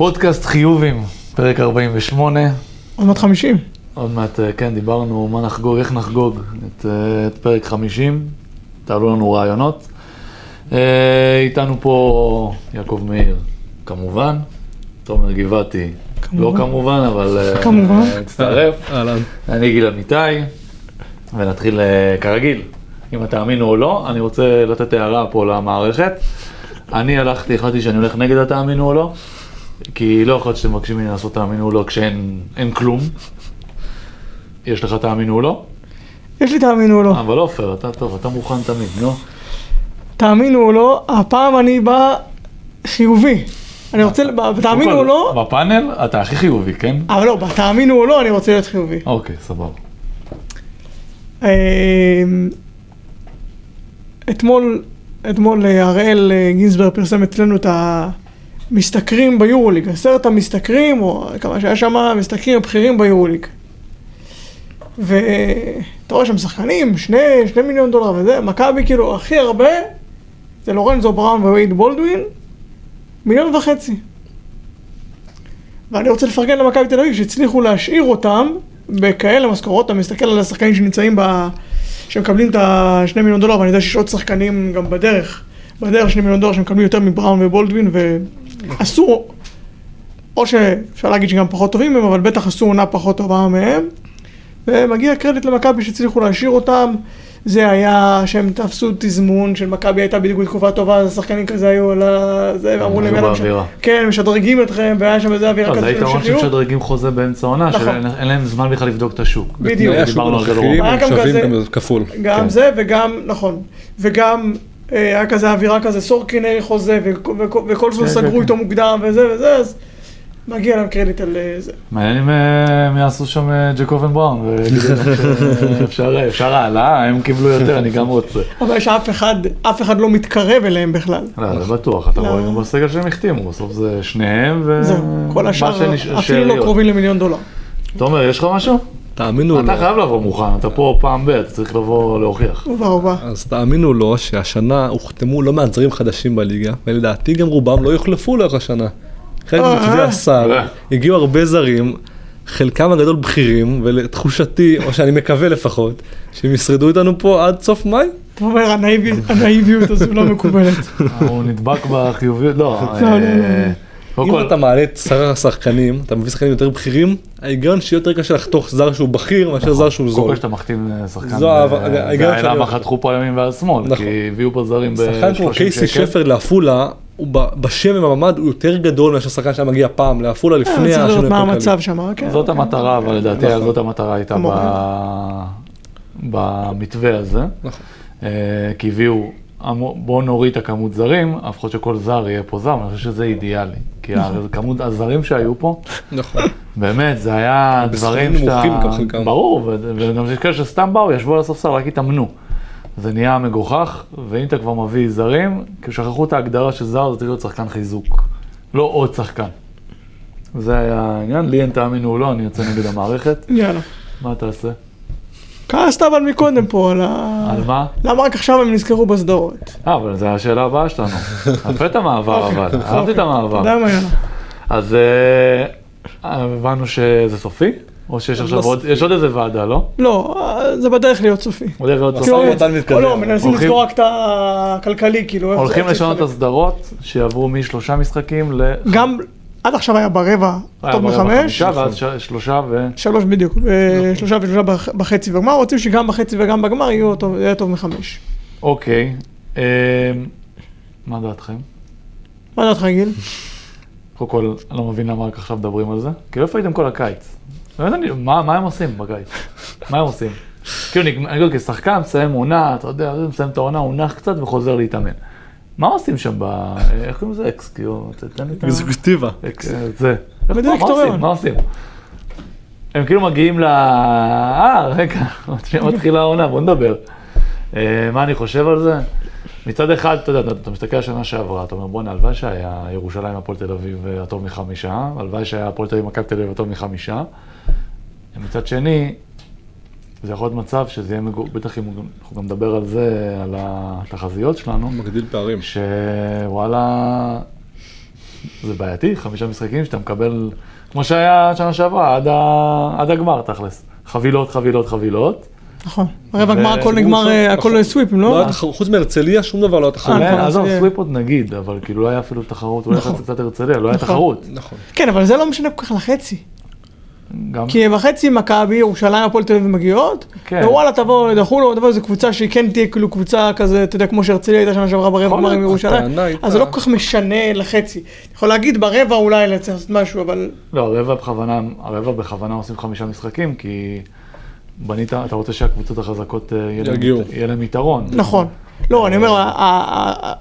פודקאסט חיובים, פרק 48. עוד מעט 50. עוד מעט, אה, כן, דיברנו מה נחגוג, איך נחגוג את, אה, את פרק 50. תעלו לנו רעיונות. אה, איתנו פה יעקב מאיר, כמובן. תומר גבעתי, לא כמובן. אבל כמובן. מצטרף. אהלן. אני גיל אמיתי, ונתחיל כרגיל. אם תאמינו או לא, אני רוצה לתת הערה פה למערכת. אני הלכתי, החלטתי שאני הולך נגד התאמינו או לא, כי לא יכול להיות שאתם מבקשים ממני לעשות תאמינו או לא כשאין אין כלום. יש לך תאמינו או לא? יש לי תאמינו או לא. אבל עופר, אתה טוב, אתה מוכן תמיד, נו. תאמינו או לא, הפעם אני בא חיובי. אני רוצה, תאמינו או לא, בפאנל אתה הכי חיובי, כן? אבל לא, תאמינו או לא, אני רוצה להיות חיובי. אוקיי, סבבה. אמ, אתמול, אתמול אה, הראל אה, גינזברג פרסם אצלנו את המשתכרים ביורוליג, עשרת המשתכרים, או כמה שהיה שם, המשתכרים הבכירים ביורוליג. ואתה רואה שם שחקנים, שני, שני מיליון דולר וזה, מכבי כאילו הכי הרבה, זה לורנזו בראון ווייד בולדווין, מיליון וחצי. ואני רוצה לפרגן למכבי תל אביב שהצליחו להשאיר אותם בכאלה משכורות, אתה מסתכל על השחקנים שנמצאים ב... שמקבלים את ה-2 מיליון דולר, ואני יודע שיש עוד שחקנים גם בדרך, בדרך 2 מיליון דולר שמקבלים יותר מבראון ובולדווין, ועשו, או שאפשר להגיד שגם פחות טובים מהם, אבל בטח עשו עונה פחות טובה מהם, ומגיע קרדיט למכבי שהצליחו להשאיר אותם. זה היה שהם תפסו תזמון של מכבי הייתה בדיוק בתקופה טובה, אז השחקנים כזה היו על ה... זה, ואמרו להם, היו "יאללה, מש- באווירה." כן, משדרגים אתכם, והיה שם איזה אווירה לא, זה של היתרון המשכיות. שמשדרגים חוזה באמצע העונה, נכון. שאין אין להם זמן בכלל לבדוק את השוק. בדיוק. דיברנו על זה לא היה הם גם שווים כזה- גם כפול. גם כן. זה וגם, נכון, וגם היה כזה אווירה כזה, סורקין האריך חוזה וקולסון כן, סגרו כן, איתו מוקדם וזה וזה, אז מגיע להם קרדיט על אה, זה. מעניין אם אה, הם יעשו שם אה, ג'קובן בראון, אפשר העלאה, הם קיבלו יותר, אני גם רוצה. אבל שאף אחד, אף אחד לא מתקרב אליהם בכלל. לא, זה בטוח, אתה לא. רואה גם בסגל שהם החתימו, בסוף זה שניהם, ו... זהו, כל מה השאר שנש- אפילו לא. קרובים למיליון דולר. תומר, יש לך משהו? תאמינו או אתה לא. חייב לבוא מוכן, אתה פה פעם ב, אתה צריך לבוא להוכיח. ובה ובה. אז תאמינו לא שהשנה הוחתמו לא מעט זרים חדשים בליגה, ולדעתי גם רובם לא יוחלפו לאורך השנה. חלק אה, ממתווה אה. השר, אה. הגיעו הרבה זרים, חלקם הגדול בכירים, ולתחושתי, או שאני מקווה לפחות, שהם ישרדו איתנו פה עד סוף מאי. אתה אומר, הנאיבי- הנאיביות הזו לא מקובלת. הוא נדבק בחיוביות, לא, אה, אם כל, אתה מעלה את שר השחקנים, אתה מביא שחקנים יותר בכירים, ההיגיון שיהיה יותר קשה לחתוך זר שהוא בכיר מאשר זר שהוא זול. כל שאתה מחתים אה, שחקן, זו אה, זה ההיגיון היה שאני למה. חתכו פה על ימין ועל שמאל, נכון. כי הביאו פה זרים שחקן כמו ב-30 קייסי שקל. שפר לעפולה, בשם ובמעמד הוא יותר גדול מאשר שחקן שהיה מגיע פעם לעפולה לפני צריך לראות השינוי מה הכלכלי. המצב שם, כן. זאת המטרה, אבל לדעתי נכון. זאת המטרה הייתה במתווה הזה. נכון. אה, כי הביאו, בואו נוריד את הכמות זרים, לפחות שכל זר יהיה פה זר, אני חושב שזה אידיאלי. כי נכון. הכמות הזרים שהיו פה, נכון. באמת, זה היה בסכומים דברים שאתה... נמוכים גם חלקם. ברור, וגם יש כאלה שסתם באו, ישבו על הספסל, רק התאמנו. זה נהיה מגוחך, ואם אתה כבר מביא זרים, כי שכחו את ההגדרה של זר, זה צריך להיות שחקן חיזוק, לא עוד שחקן. זה היה העניין, לי אין תאמינו או לא, אני יוצא נגד המערכת. יאללה. מה תעשה? כעסת אבל מקודם פה על ה... על מה? למה רק עכשיו הם נזכרו בסדרות? אה, אבל זו השאלה הבאה שלנו. יפה את המעבר אבל, אהבתי את אוקיי. אתה המעבר. יודע מה, יאללה. אז אה, הבנו שזה סופי? או שיש עכשיו לא עוד, סופי. יש עוד איזה ועדה, לא? לא, זה בדרך להיות סופי. עוד איזה עוד משא סופי? או לא, מנסים לזכור רק את הכלכלי, כאילו. הולכים לשנות את. הסדרות, שיעברו משלושה משחקים ל... גם, עד עכשיו היה ברבע, היה טוב ברבע מחמש, חמישה, ואז ש- שלושה ו... שלוש בדיוק, ושלושה ושלושה בח- בחצי בגמר, רוצים שגם בחצי וגם בגמר יהיו טוב- יהיה טוב מחמש. אוקיי. אה, מה דעתכם? מה דעתך גיל? קודם כל, אני לא מבין למה רק עכשיו מדברים על זה. כאילו, איפה הייתם כל הקיץ? מה הם עושים בקיץ? מה הם עושים? כאילו, אני אומר, כשחקן מסיים עונה, אתה יודע, מסיים את העונה, הוא נח קצת וחוזר להתאמן. מה עושים שם ב... איך קוראים לזה? אקס, כאילו, תן לי את ה... אקזקוטיבה. אק- זה. מה-. עושים? הם כאילו מגיעים ל... אה, רגע, מתחילה העונה, בוא נדבר. אה, מה אני חושב על זה? מצד אחד, אתה יודע, אתה- אתה מסתכל על השנה שעברה, אתה אומר, בואנה, הלוואי שהיה ירושלים הפועל תל אביב אה, הטוב מחמישה, הלוואי שהיה הפועל תל אביב מכבי תל אביב הטוב מחמישה. מצד שני, זה יכול להיות מצב שזה יהיה, מגו- בטח אם אנחנו גם נדבר על זה, על התחזיות שלנו, מגדיל פערים. שוואלה, זה בעייתי, חמישה משחקים שאתה מקבל, כמו שהיה שנה שעברה, עד, ה... עד הגמר תכלס. חבילות, חבילות, חבילות. נכון. רבע גמר הכל נגמר, אה, הכל נכון. סוויפים, לא לא? חוץ מהרצליה שום דבר לא היה תחרות. אה, כן, נכון, עזוב, סוויפ עוד נגיד, אבל כאילו לא היה אפילו תחרות, אולי נכון. קצת קצת הרצליה, לא היה. תחרות. נכון. כן, אבל זה לא משנה כל כך לחצי. גם, כי בחצי מכבי, ירושלים, הפועל תל אביב מגיעות, כן. ווואלה, תבוא, דחו תבוא איזה קבוצה שהיא כן תהיה כאילו קבוצה כזה, אתה יודע, כמו שהרצליה הייתה שנה שעברה ברבע גמר עם ירושלים, אז זה לא כל כך משנה לחצי. אתה יכול להגיד ברבע אולי צריך לעשות משהו, אבל לא, הרבע בכוונה, הרבע בכוונה עושים חמישה משחקים, כי בנית, אתה רוצה שהקבוצות החזקות אה, יהיה להם- יגיעו. יהיה להם יתרון. נכון. לא, אני אומר,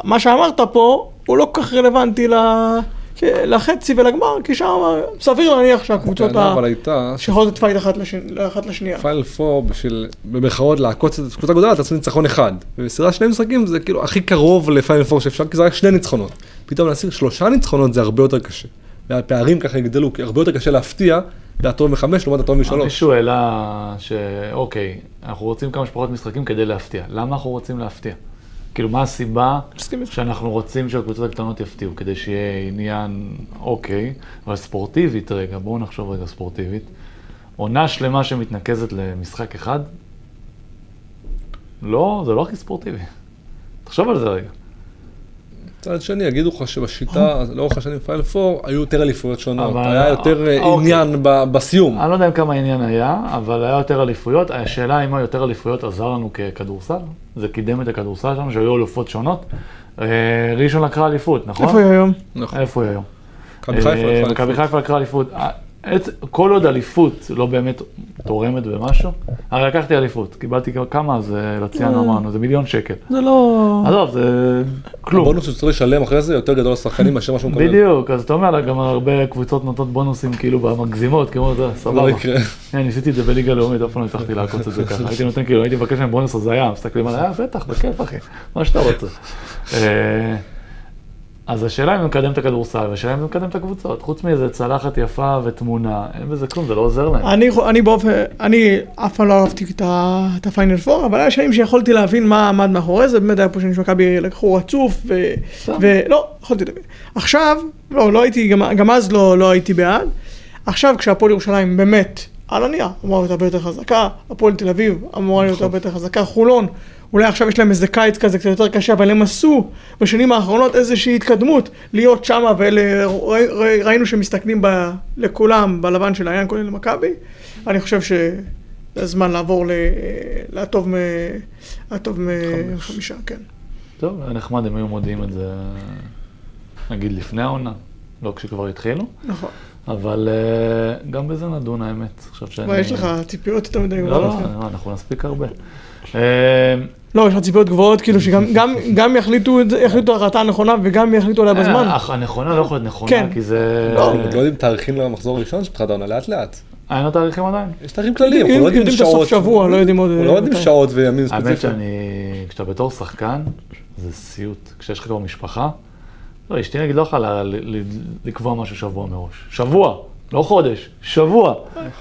מה שאמרת פה, הוא לא כל כך רלוונטי ל- לחצי ולגמר, כי שם סביר להניח שהקבוצות הטענה ה- אבל הייתה שיכולות לתת fight אחת לשני- אחת לשנייה. פיינל פור בשביל במרכאות לעקוץ את קבוצה גדולה, אתה צריך ניצחון אחד. ובסדרה שני משחקים זה כאילו הכי קרוב לפיינל פור שאפשר, כי זה רק שני ניצחונות. פתאום להשיג שלושה ניצחונות זה הרבה יותר קשה. והפערים ככה יגדלו, כי הרבה יותר קשה להפתיע מהטוב מחמש לעומת הטוב משלוש. מישהו העלה שאוקיי, אנחנו רוצים כמה שפחות משחקים כדי להפתיע. למה אנחנו רוצים להפתיע? כאילו, מה הסיבה. שאנחנו רוצים שהקבוצות הקטנות יפתיעו? כדי שיהיה עניין, אוקיי, אבל ספורטיבית רגע, בואו נחשוב רגע ספורטיבית. עונה שלמה שמתנקזת למשחק אחד, לא, זה לא הכי ספורטיבי. תחשוב על זה רגע. מצד שני, יגידו לך שבשיטה, לאורך השנים פיינל פור, היו יותר אליפויות שונות. אבל- היה יותר אה, אוקיי. עניין ב- בסיום. אני לא יודע אם כמה עניין היה, אבל היה יותר אליפויות. השאלה אם היותר אליפויות עזר לנו ככדורסל, זה קידם את הכדורסל שלנו, שהיו אלופות שונות. אה, ראשון לקחה אליפות, נכון? איפה היא היום? נכון. איפה היא היום? מכבי אה. חיפה לקחה אליפות. אה, כל עוד אליפות לא באמת תורמת במשהו, הרי לקחתי אליפות, קיבלתי כמה, אז אה, לציין אה. אמרנו, זה מיליון שקל. זה לא... עזוב, זה כלום. הבונוס שהוא צריך לשלם אחרי זה יותר גדול לשחקנים מאשר מה שהוא מקבל. בדיוק, אז אתה אומר, גם הרבה קבוצות נותנות בונוסים כאילו במגזימות, כמו זה, סבבה. לא יקרה. כן, ניסיתי את זה בליגה לאומית, אף פעם לא הצלחתי לעקוץ את זה ככה. הייתי נותן כאילו, הייתי מבקש מהם בונוס הזיה, מסתכלים עליי, אה, בטח, בכיף אחי, מה שאתה רוצה. אז השאלה אם זה מקדם את הכדורסל, והשאלה אם זה מקדם את הקבוצות. חוץ מאיזה צלחת יפה ותמונה, אין בזה כלום, זה לא עוזר להם. אני, אני באופן, אני אף פעם לא אהבתי את הפיינל פור, אבל היה שנים שיכולתי להבין מה עמד מאחורי זה, באמת היה פה שנים שמכבי לקחו רצוף, ו... ולא, יכולתי להבין. עכשיו, לא, לא הייתי, גם, גם אז לא, לא הייתי בעד. עכשיו, כשהפועל ירושלים באמת, על הנייר, אמורה להיות הרבה יותר חזקה, הפועל תל אביב אמורה להיות נכון. הרבה יותר חזקה, חולון, אולי עכשיו יש להם איזה קיץ כזה קצת יותר קשה, אבל הם עשו בשנים האחרונות איזושהי התקדמות להיות שמה, וראינו שמסתכלים ב, לכולם בלבן של העניין, כולל למכבי. אני חושב שזה הזמן לעבור ל- לטוב מ... הטוב מחמישה, כן. טוב, היה נחמד אם היו מודיעים את זה, נגיד לפני העונה, לא כשכבר התחילו, נכון. אבל אה, גם בזה נדון האמת. עכשיו שאני... מה, יש לך ציפיות יותר מדי לא? לא, אנחנו נספיק הרבה. אה, לא, יש לך ציפיות גבוהות, כאילו שגם גם, גם יחליטו את זה, יחליטו החלטה נכונה וגם יחליטו עליה בזמן. אה, הנכונה לא יכולה להיות נכונה, כן. כי זה... לא, אנחנו לא יודעים תאריכים למחזור הראשון של פתיחת העונה, לאט לאט. אין לו תאריכים עדיין. יש תאריכים כלליים, אנחנו יודעים- לא יודעים יודעים את הסוף שעות. שבוע, לא יודעים עוד, אנחנו לא אה, יודעים מתי. שעות וימים האמת ספציפיים. שאני, כשאתה בתור שחקן, זה סיוט. כשיש לך כבר משפחה, לא, אשתי נגיד לא יכולה לקבוע משהו שבוע מראש. שבוע, לא חודש, שבוע.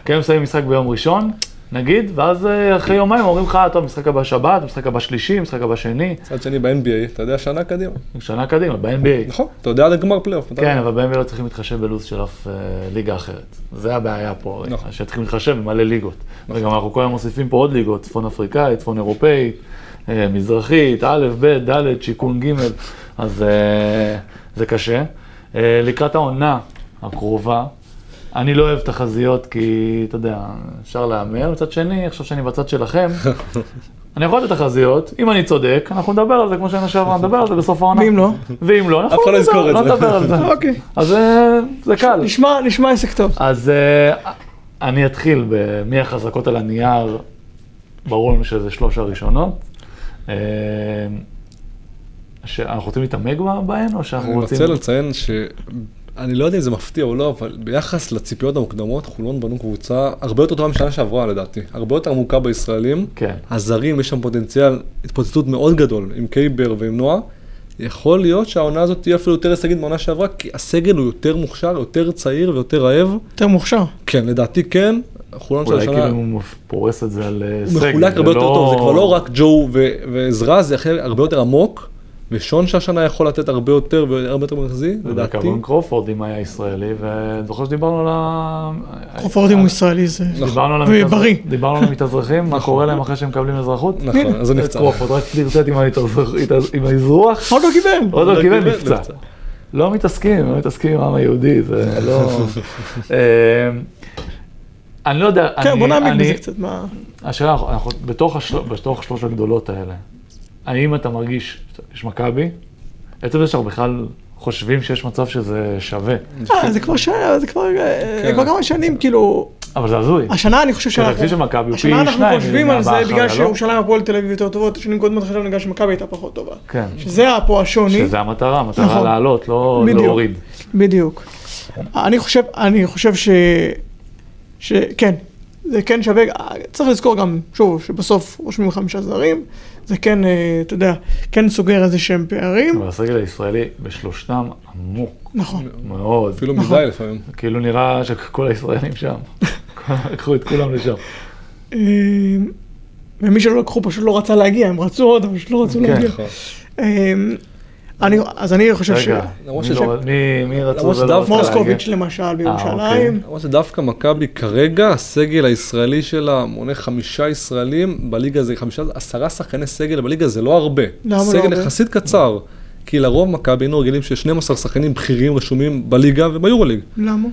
כי הם שמים משחק ביום ראשון, נגיד, ואז אה, אחרי יומיים אומרים לך, טוב, משחק הבא שבת, משחק הבא שלישי, משחק הבא שני, מצד שני ב-NBA, אתה יודע שנה קדימה. שנה קדימה, ב-NBA. נכון, אתה יודע עד גמר פלייאוף. כן. אבל ב-NBA לא צריכים להתחשב בלו"ז של אף אה, ליגה אחרת. זה הבעיה פה, נכון. שצריכים להתחשב במלא ליגות. וגם אנחנו כל היום מוסיפים פה עוד ליגות, צפון אפריקאית, צפון אירופאית, אה, מזרחית, א', ב', ד', שיכון ג', אז זה קשה. לקראת העונה הקרובה, אני לא אוהב תחזיות כי, אתה יודע, אפשר להמר. מצד שני, עכשיו שאני בצד שלכם, אני יכול לתת תחזיות, אם אני צודק, אנחנו נדבר על זה כמו שנה שעברה, נדבר על זה בסוף העונה. ואם לא? ואם לא, אנחנו אף אחד לא נדבר, יזכור את לא זה. נדבר על זה. אוקיי. אז אה, זה קל. נשמע, נשמע עסק טוב. אז אה, אני אתחיל במי החזקות על הנייר, ברור לנו שזה שלוש הראשונות. אה, שאנחנו רוצים להתעמק בה- בהן, או שאנחנו אני רוצים... רוצה לציין ש... אני לא יודע אם זה מפתיע או לא, אבל ביחס לציפיות המוקדמות, חולון בנו קבוצה הרבה יותר טובה משנה שעברה לדעתי. הרבה יותר עמוקה בישראלים. כן. הזרים, יש שם פוטנציאל התפוצצות מאוד גדול עם קייבר ועם נועה. יכול להיות שהעונה הזאת תהיה אפילו יותר הישגית מהעונה שעברה, כי הסגל הוא יותר מוכשר, יותר צעיר ויותר רעב. יותר מוכשר. כן, לדעתי כן. חולון של אולי השנה, כאילו הוא פורס את זה על אה, הוא סגל. מחולק הרבה יותר טוב, זה כבר לא רק ג'ו ו- ועזרא, זה הרבה יותר עמוק. ושון שהשנה יכול לתת הרבה יותר והרבה יותר מרכזי, לדעתי. וכמובן קרופורד אם היה ישראלי, וזוכר שדיברנו על ה... קרופורד אם הוא ישראלי זה... על ובריא. המתאזרחים, דיברנו על המתאזרחים, מה קורה להם אחרי שהם מקבלים אזרחות? נכון, אז הוא את נפצע. קרופורד, רק פלירטט עם האזרוח, עוד לא קיבל. עוד לא לא קיבל. נפצע. לא מתעסקים, לא מתעסקים עם העם היהודי, זה לא... אה, אני לא יודע, כן, אני- בוא נאמין אני- בזה קצת, מה... השאלה, אנחנו- בתוך שלוש הגדולות האלה, האם אתה מרגיש, יש מכבי, עצם זה שאנחנו בכלל חושבים שיש מצב שזה שווה, אה, זה כבר שנה, זה כבר אה, כן. כבר כמה שנים, כאילו... אבל זה הזוי. השנה אני חושב שאנחנו... התקציב של מכבי הוא פי השנה אנחנו חושבים על זה בגלל לא? שירושלים הפועל תל אביב יותר טובות, שנים קודמות חשבנו בגלל שמכבי הייתה פחות טובה. כן, שזה פה השוני. שזה המטרה, המטרה נכון. לעלות, לא. להוריד. בדיוק. אני חושב, אני חושב ש... שכן, זה כן שווה, צריך לזכור גם, שוב, שבסוף רושמים חמישה זרים, זה כן, אה, אתה יודע, כן סוגר איזה שהם פערים. אבל הסגל הישראלי בשלושתם עמוק נכון. מאוד. אפילו נכון. מדי לפעמים. כאילו נראה שכל הישראלים שם. לקחו את כולם לשם. אה, ומי שלא לקחו פשוט לא רצה להגיע, הם רצו עוד, אבל פשוט לא רצו כן. להגיע. אה, אני, אז אני חושב ש... רגע, למרות מי ש- לא- מי- מי רצו למרות ולא שדווקא-? מוסקוביץ' למשל בירושלים. אוקיי. למרות שדווקא מכבי כרגע, הסגל הישראלי שלה מונה חמישה ישראלים, בליגה זה חמישה, עשרה שחקני סגל בליגה זה לא הרבה. למה לא סגל? יחסית קצר. כי לרוב מכבי היינו רגילים ש-12 שחקנים בכירים רשומים בליגה וביורוליג. למה?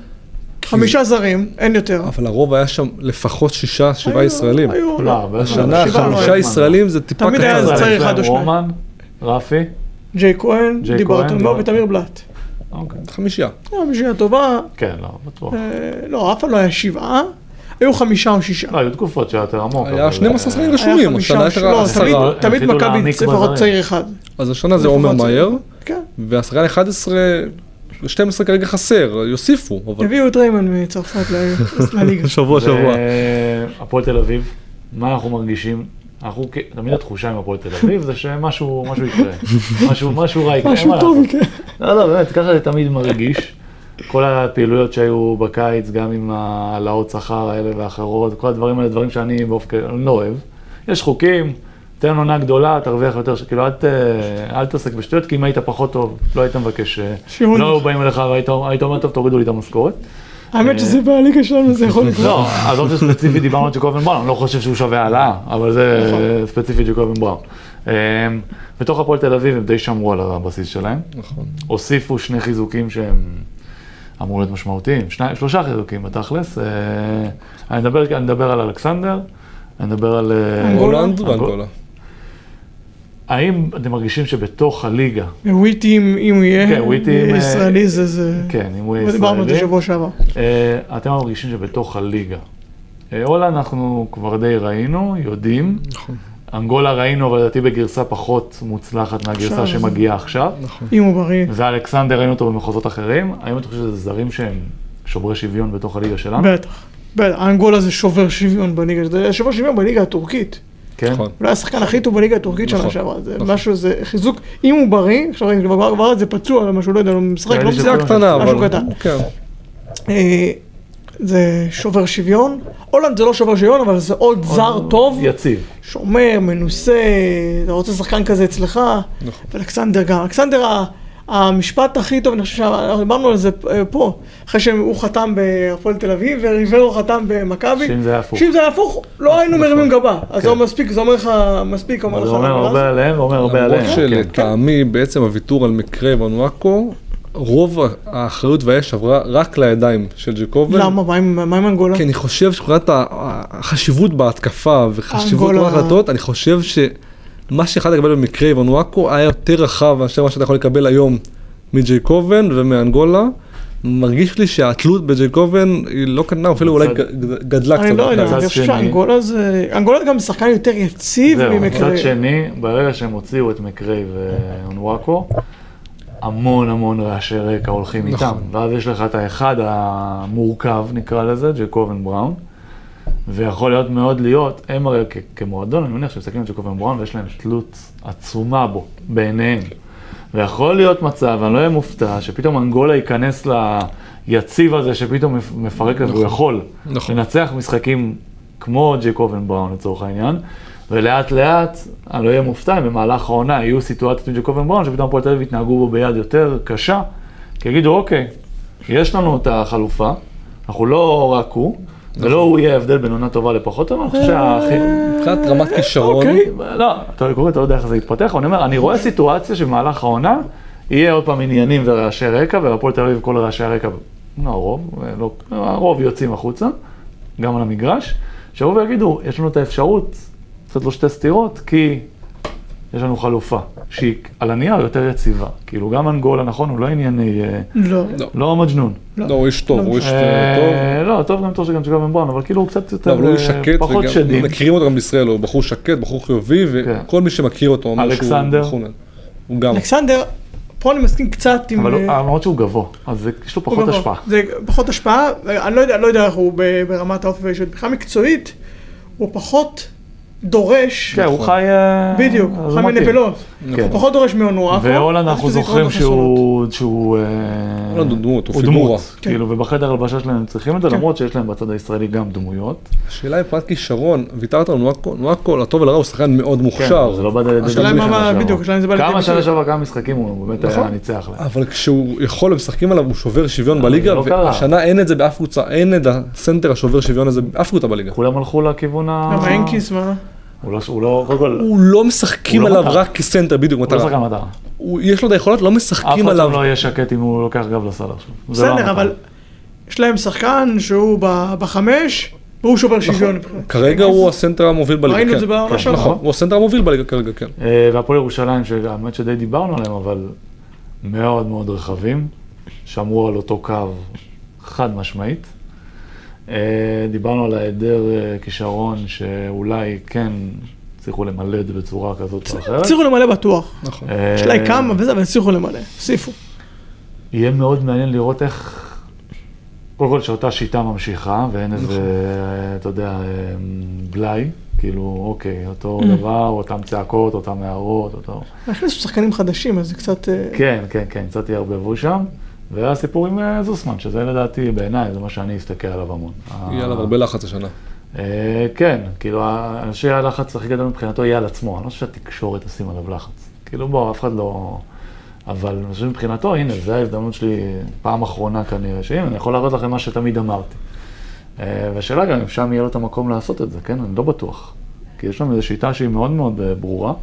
חמישה זרים, אין יותר. אבל הרוב היה שם לפחות שישה, שבעה היו- ישראלים. היו- לא, הרבה השנה לא חמישה. ישראלים זה טיפה תמיד היה קצר. זה צריך אחד או שניים. רומן, רפי, ג'יי כהן, לא. ותמיר בלאט. אוקיי. חמישייה. אה, בשביל הטובה, כן, לא, בטוח. אה, לא, אף פעם לא היה שבעה, היו חמישה או שישה. לא, היו תקופות שהיה יותר עמוק. היה אבל, 12 שחקנים אה, רשומים, היה השנה חמישה, הייתה לא, עשרה. תמיד- מכבי צריך לפחות. צעיר אחד. אז השנה זה עומר. מאייר, כן, והשחקן 11, 12 כרגע חסר, יוסיפו. הביאו את ריימן מצרפת לליגה. שבוע שבוע. הפועל תל אביב, מה אנחנו מרגישים? אנחנו, תמיד התחושה עם הפועל תל אביב זה שמשהו משהו יקרה, משהו משהו רע יקרה, משהו טוב. יקרה. לא, לא, באמת, ככה זה תמיד מרגיש. כל הפעילויות שהיו בקיץ, גם עם העלאות שכר האלה ואחרות, כל הדברים האלה, דברים שאני באופן לא אוהב. יש חוקים, תן עונה גדולה, תרוויח יותר, כאילו אל, ת, אל תעסק בשטויות, כי אם היית פחות טוב, לא היית מבקש, אה, לא היו. באים אליך והיית היית אומר, טוב, תורידו לי את המשכורת. האמת שזה בליגה שלנו זה יכול לקרות. לא, עזוב שספציפית דיברנו על ג'קובן בראון, אני לא חושב שהוא שווה העלאה, אבל זה נכון. ספציפית ג'קובן בראון. אמ, בתוך הפועל תל אביב הם די שמרו על הבסיס שלהם, נכון. הוסיפו שני חיזוקים שהם אמורים להיות משמעותיים, שני, שלושה חיזוקים בתכלס. אה, אני מדבר, על אלכסנדר, אני מדבר על... אה, אנגולה. ואנגולה. האם אתם מרגישים שבתוך הליגה, וויטי אם הוא יהיה כן, וויטי אה, ישראלי זה זה... כן, אם הוא יהיה דיברנו על זה ישראלי, שבוע שעבר. אה, אתם מרגישים שבתוך הליגה, אה, הולנד אנחנו כבר די ראינו, יודעים, נכון. אנגולה ראינו, אבל לדעתי בגרסה פחות מוצלחת מהגרסה שמגיעה עכשיו. נכון. אם הוא בריא. ואלכסנדר ראינו אותו במחוזות אחרים. האם אתה חושב שזה זרים שהם שוברי שוויון בתוך הליגה שלנו? בטח. בטח, האנגולה זה שובר שוויון בליגה, זה שובר שוויון בליגה הטורקית. כן? נכון. אולי השחקן הכי טוב בליגה הטורקית שנה נכון, שעברה, זה נכון. משהו, זה חיזוק, אם הוא בריא, עכשיו ראיתי, כבר את זה פצוע, משהו, לא יודע, הוא משחק, לא משחק, קטנה, משהו. קטן. כן. אה, זה שובר שוויון, הולנד זה לא שובר שוויון, אבל זה עוד זר טוב, יציב. שומר, מנוסה, אתה רוצה שחקן כזה אצלך, נכון. ואלכסנדר גם, אלכסנדר ה- המשפט הכי טוב, אני חושב שדיברנו על זה אה, פה, אחרי שהוא חתם בהפועל תל אביב וריברו חתם במכבי, שאם זה היה הפוך. שאם זה היה הפוך, לא היינו מרימים גבה, אז זה כן. מספיק, זה אומר לך, מספיק, אומר לך, זה אומר הרבה עליהם ואומר הרבה למרות עליהם. כן. שלטעמי בעצם הוויתור על מקרה ואנואקו, רוב האחריות והאש עברה רק לידיים של ג'קובן. למה? מה עם אנגולה? כי אני חושב שמבחינת ה- החשיבות בהתקפה וחשיבות ההחלטות, אני חושב שמה שיכולת לקבל במקרה איוונואקו היה יותר רחב מאשר מה שאתה יכול לקבל היום מג'ייקובן ומאנגולה. מרגיש לי שהתלות בג'ייקובן היא לא קטנה, אפילו אולי גדלה קצת. אני לא יודע, אני חושב שאנגולה זה, אנגולה גם שחקן יותר יציב זהו, ממקרה. מצד שני, ברגע שהם הוציאו את מקריי ואונוואקו, המון המון רעשי רקע הולכים נכון. איתם. ואז יש לך את האחד המורכב, נקרא לזה, ג'קובן בראון. ויכול להיות מאוד להיות, הם הרי כ- כמועדון, אני מניח שמסתכלים על ג'קובן בראון ויש להם תלות עצומה בו, בעיניהם. ויכול להיות מצב, אני לא אהיה מופתע, שפתאום אנגולה ייכנס ליציב הזה שפתאום מפ- מפרק, והוא יכול נכון. לנצח משחקים כמו ג'קובן בראון לצורך העניין, ולאט לאט, אני לא אהיה מופתע אם במהלך העונה יהיו סיטואציות עם ג'קובן בראון, שפתאום הפועל תל אביב יתנהגו בו ביד יותר קשה, כי יגידו, אוקיי, יש לנו את החלופה, אנחנו לא רק הוא, ולא הוא יהיה ההבדל בין עונה טובה לפחות טובה, אני חושב שהכי... מבחינת רמת כישרון, אוקיי. לא, אתה קורא, אתה לא יודע איך זה יתפתח, אני אומר, אני רואה סיטואציה שבמהלך העונה יהיה עוד פעם עניינים ורעשי רקע, והפועל תל אביב כל רעשי הרקע, לא הרוב, לא, הרוב יוצאים החוצה, גם על המגרש, שיבואו ויגידו, יש לנו את האפשרות לעשות לו שתי סטירות, כי יש לנו חלופה, שהיא על הנייר יותר יציבה. כאילו, גם אנגולה, נכון, הוא לא ענייני, אה, לא. לא. לא מג'נון. לא, הוא איש טוב, לא. הוא איש אה, טוב. לא, טוב גם טוב שגם ג'קובן בראון, אבל כאילו הוא קצת לא, יותר, אבל הוא איש אה, שקט, פחות וגם שדים. מכירים אותו גם בישראל, הוא בחור שקט, בחור חיובי, כן. וכל מי שמכיר אותו אומר שהוא נהדר. הוא גם. אלכסנדר, פה אני מסכים קצת עם... אבל למרות שהוא גבוה, אז יש לו פחות. השפעה. זה פחות השפעה, אני לא יודע, לא איך הוא ברמת האופי. מבחינה מקצועית, הוא פחות דורש, כן, הוא חי... אה, בדיוק, חי. מנבלות. כן. הוא פחות דורש מאונואקו. והולנד אנחנו זוכרים. שהוא... אה, הולנד הוא דמות, הוא פיגורה. דמות, כאילו, ובחדר הלבשה שלהם הם צריכים את זה, כן. למרות שיש להם בצד הישראלי גם דמויות. השאלה היא מבחינת כישרון, ויתרת על נואקו, נואקו לטוב ולרע הוא שחקן מאוד כן, מוכשר, זה לא בא לידי השאלה ביטוי היא מה- שנה שעברה. בדיוק, השאלה אם זה בא לידי כמה שנה. שעברה, כמה משחקים הוא באמת היה נכון. ניצח להם. אבל כשהוא יכול, הם משחקים עליו, הוא שובר שוויון בליגה, זה לא. והשנה אין את זה באף קבוצה, אין את הסנטר השובר שוויון הזה באף קבוצה בליגה. כולם הלכו לכיוון ה... גם האנקיס, מה? הוא לא, הוא לא, קודם כל, הוא לא משחקים הוא לא עליו מטרה. רק כסנטר, בדיוק הוא לא מטרה. שחקן מטרה. הוא- יש לו את היכולות, לא אף משחקים אחד עליו. שם לא יהיה שקט אם הוא לוקח גב לסל עכשיו. לא בסדר. אבל יש להם שחקן שהוא ב- בחמש, והוא שובר שוויון. כרגע הוא הסנטר המוביל בליגה, ראינו את כן. זה בעונה כן, שעברה. נכון, הוא הסנטר המוביל בליגה כרגע, כן. אה, והפועל ירושלים, שהאמת שדי דיברנו עליהם, אבל מאוד מאוד רחבים, שמרו על אותו קו חד משמעית. אה, דיברנו על ההיעדר אה, כישרון שאולי כן הצליחו למלא את זה בצורה כזאת או אחרת. הצליחו למלא בטוח. נכון. אה, יש להם כמה וזה, אבל הצליחו למלא. הוסיפו. יהיה מאוד מעניין לראות איך, קודם כל שאותה שיטה ממשיכה, ואין איזה, נכון. אתה יודע, בלאי, כאילו, אוקיי, אותו Mm. דבר, אותם צעקות, אותם הערות, אותו... הכניסו שחקנים חדשים, אז זה קצת... כן, כן, כן, קצת יערבבו שם. והסיפור עם אה, זוסמן, שזה לדעתי, בעיניי, זה מה שאני אסתכל עליו המון. יהיה עליו הרבה לחץ השנה. אה, כן, כאילו, אנשי הלחץ הכי גדול מבחינתו יהיה על עצמו, אני לא חושב שהתקשורת תשים עליו לחץ. כאילו, בוא, אף אחד לא... אבל אני חושב מבחינתו, הנה, זו ההזדמנות שלי, פעם אחרונה כנראה, שהנה, אני יכול להראות לכם מה שתמיד אמרתי. אה, והשאלה גם אם שם יהיה לו את המקום לעשות את זה, כן? אני לא בטוח. כי יש לנו איזו שיטה שהיא מאוד מאוד ברורה.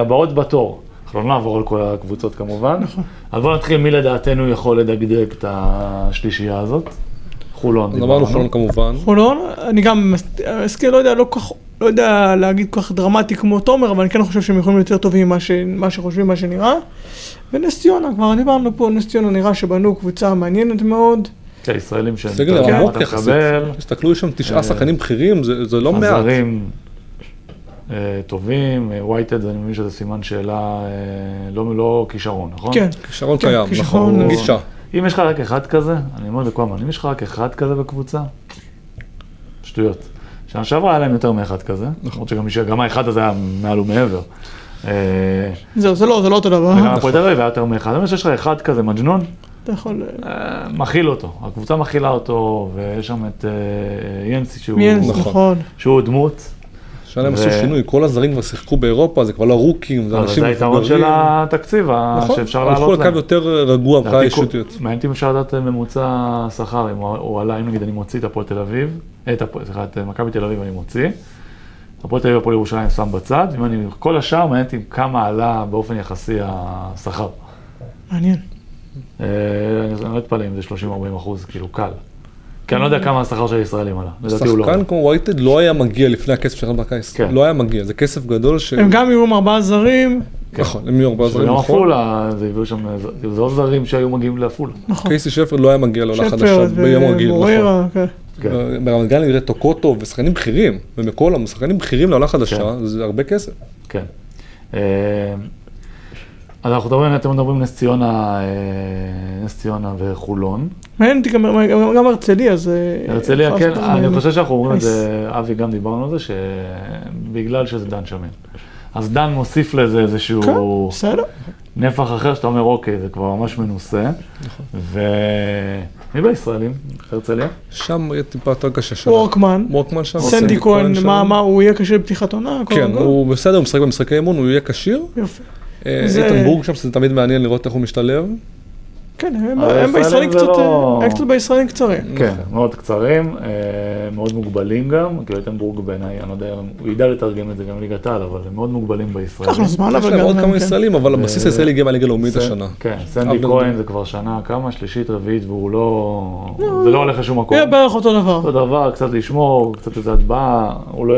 הבאות בתור, אנחנו לא נעבור על כל הקבוצות כמובן. נכון. אז בואו נתחיל מי לדעתנו יכול לדגדג את השלישייה הזאת. חולון, אז אמרנו חולון כמובן. חולון, אני גם מסכים, לא יודע, לא כל כך, לא יודע להגיד כל כך דרמטי כמו תומר, אבל אני כן חושב שהם יכולים להיות יותר טובים ממה ש- מה שחושבים, מה שנראה. ונס ציונה, כבר דיברנו פה, נס ציונה נראה שבנו קבוצה מעניינת מאוד. כן, ישראלים שהם... סגל עמוק יחסית. תסתכלו, יש שם תשעה אה, שחקנים בכירים, זה זה לא מעט. הזרים אה, טובים, אה, וייטד, אני מבין שזה סימן שאלה, אה, לא לא כישרון, נכון? כן, כישרון כן, קיים, כישרון, נכון, אה, גישה. אם יש לך רק אחד כזה, אני אומר לכולם, אם יש לך רק אחד כזה בקבוצה, שטויות. שנה שעברה היה להם יותר מאחד כזה, למרות שגם מי ש- גם האחד הזה היה מעל ומעבר. אה, זהו, זה לא, זה לא אותו דבר. וגם הפועל תל אביב היה יותר מאחד, אבל שיש לך אחד כזה מג'נון, אתה יכול... אה, אה, מכיל אותו, הקבוצה מכילה אותו, ויש שם את אה, ינסי שהוא- מיינס, נכון. נכון. שהוא דמות, השנה הם עשו שינוי, כל הזרים כבר שיחקו באירופה, זה כבר לא רוקים, זה אבל אנשים זה היתרון של מבוגרים. התקציב, נכון, שאפשר הלכו לעלות לקו להם. יותר רגוע מבחינה לדעתי, אישיותיות. מעניין אותי אם אפשר לדעת ממוצע שכר, אם הוא עלה, אם נגיד אני מוציא את הפועל תל אביב, אה, את הפועל, סליחה, את מכבי תל אביב אני מוציא, הפועל תל אביב והפועל ירושלים שם בצד, אם אני, כל השאר מעניין אותי כמה עלה באופן יחסי השכר. מעניין. אה, אני אני לא אתפלא אם זה 30-40 אחוז, כאילו קל. כי אני לא יודע כמה השכר של הישראלים עלה, לדעתי הוא לא. שחקן כמו וייטד לא היה מגיע לפני הכסף של בקיץ. כן. לא היה מגיע, זה כסף גדול ש... הם גם יהיו עם ארבעה זרים, נכון, הם יהיו ארבעה זרים, גם נכון. עפולה, זה הביאו שם, זה- זה עוד זרים שהיו מגיעים לעפולה. נכון. קייסי שפר לא היה מגיע לעונה חדשה ביום רגיל, נכון. כן. כן. ברמת גן נראה טוקוטו ושחקנים בכירים, ומקולם, שחקנים בכירים לעונה חדשה, כן. זה הרבה כסף. כן. אה, אז אנחנו מדברים, אתם מדברים נס ציונה, אה, נס ציונה וחולון. מעניין אותי גם הרצליה, זה... הרצליה, פסט כן. אני חושב שאנחנו אומרים את. זה, אבי גם דיברנו על זה, שבגלל שזה דן שמן. אז דן מוסיף לזה כן, איזשהו בסדר. נפח אחר שאתה אומר, אוקיי, זה כבר ממש מנוסה. ומי בישראלים? הרצליה? שם יהיה טיפה יותר קשה שלה. וורקמן, וורקמן שם. סנדי כהן, שם. מה, מה, הוא יהיה קשה בפתיחת עונה? כן? הוא בסדר, הוא משחק במשחקי אימון, הוא יהיה כשיר. יופי. אה, זה- איתן בורג שם, שזה תמיד מעניין לראות איך הוא משתלב. כן, הם- בישראלים קצת, לא- אה, הם קצת בישראלים קצרים. כן, מאוד קצרים, אה, מאוד מוגבלים גם, כאילו איתנבורג בעיניי, אני לא יודע, הוא ידע לתרגם את זה גם בליגת העל, אבל הם מאוד מוגבלים בישראלים. לקח לו זמן, יש אבל להם גם... עוד כמה כן. ישראלים, אבל הבסיס אה, הישראלי הגיע מהליגה הלאומית השנה. כן, סנדי כהן. זה כבר שנה, כמה? שלישית, רביעית, והוא לא... זה לא הולך לשום מקום. יהיה בערך אותו דבר. אותו דבר, קצת לשמור, קצת איזה הטבעה, הוא לא...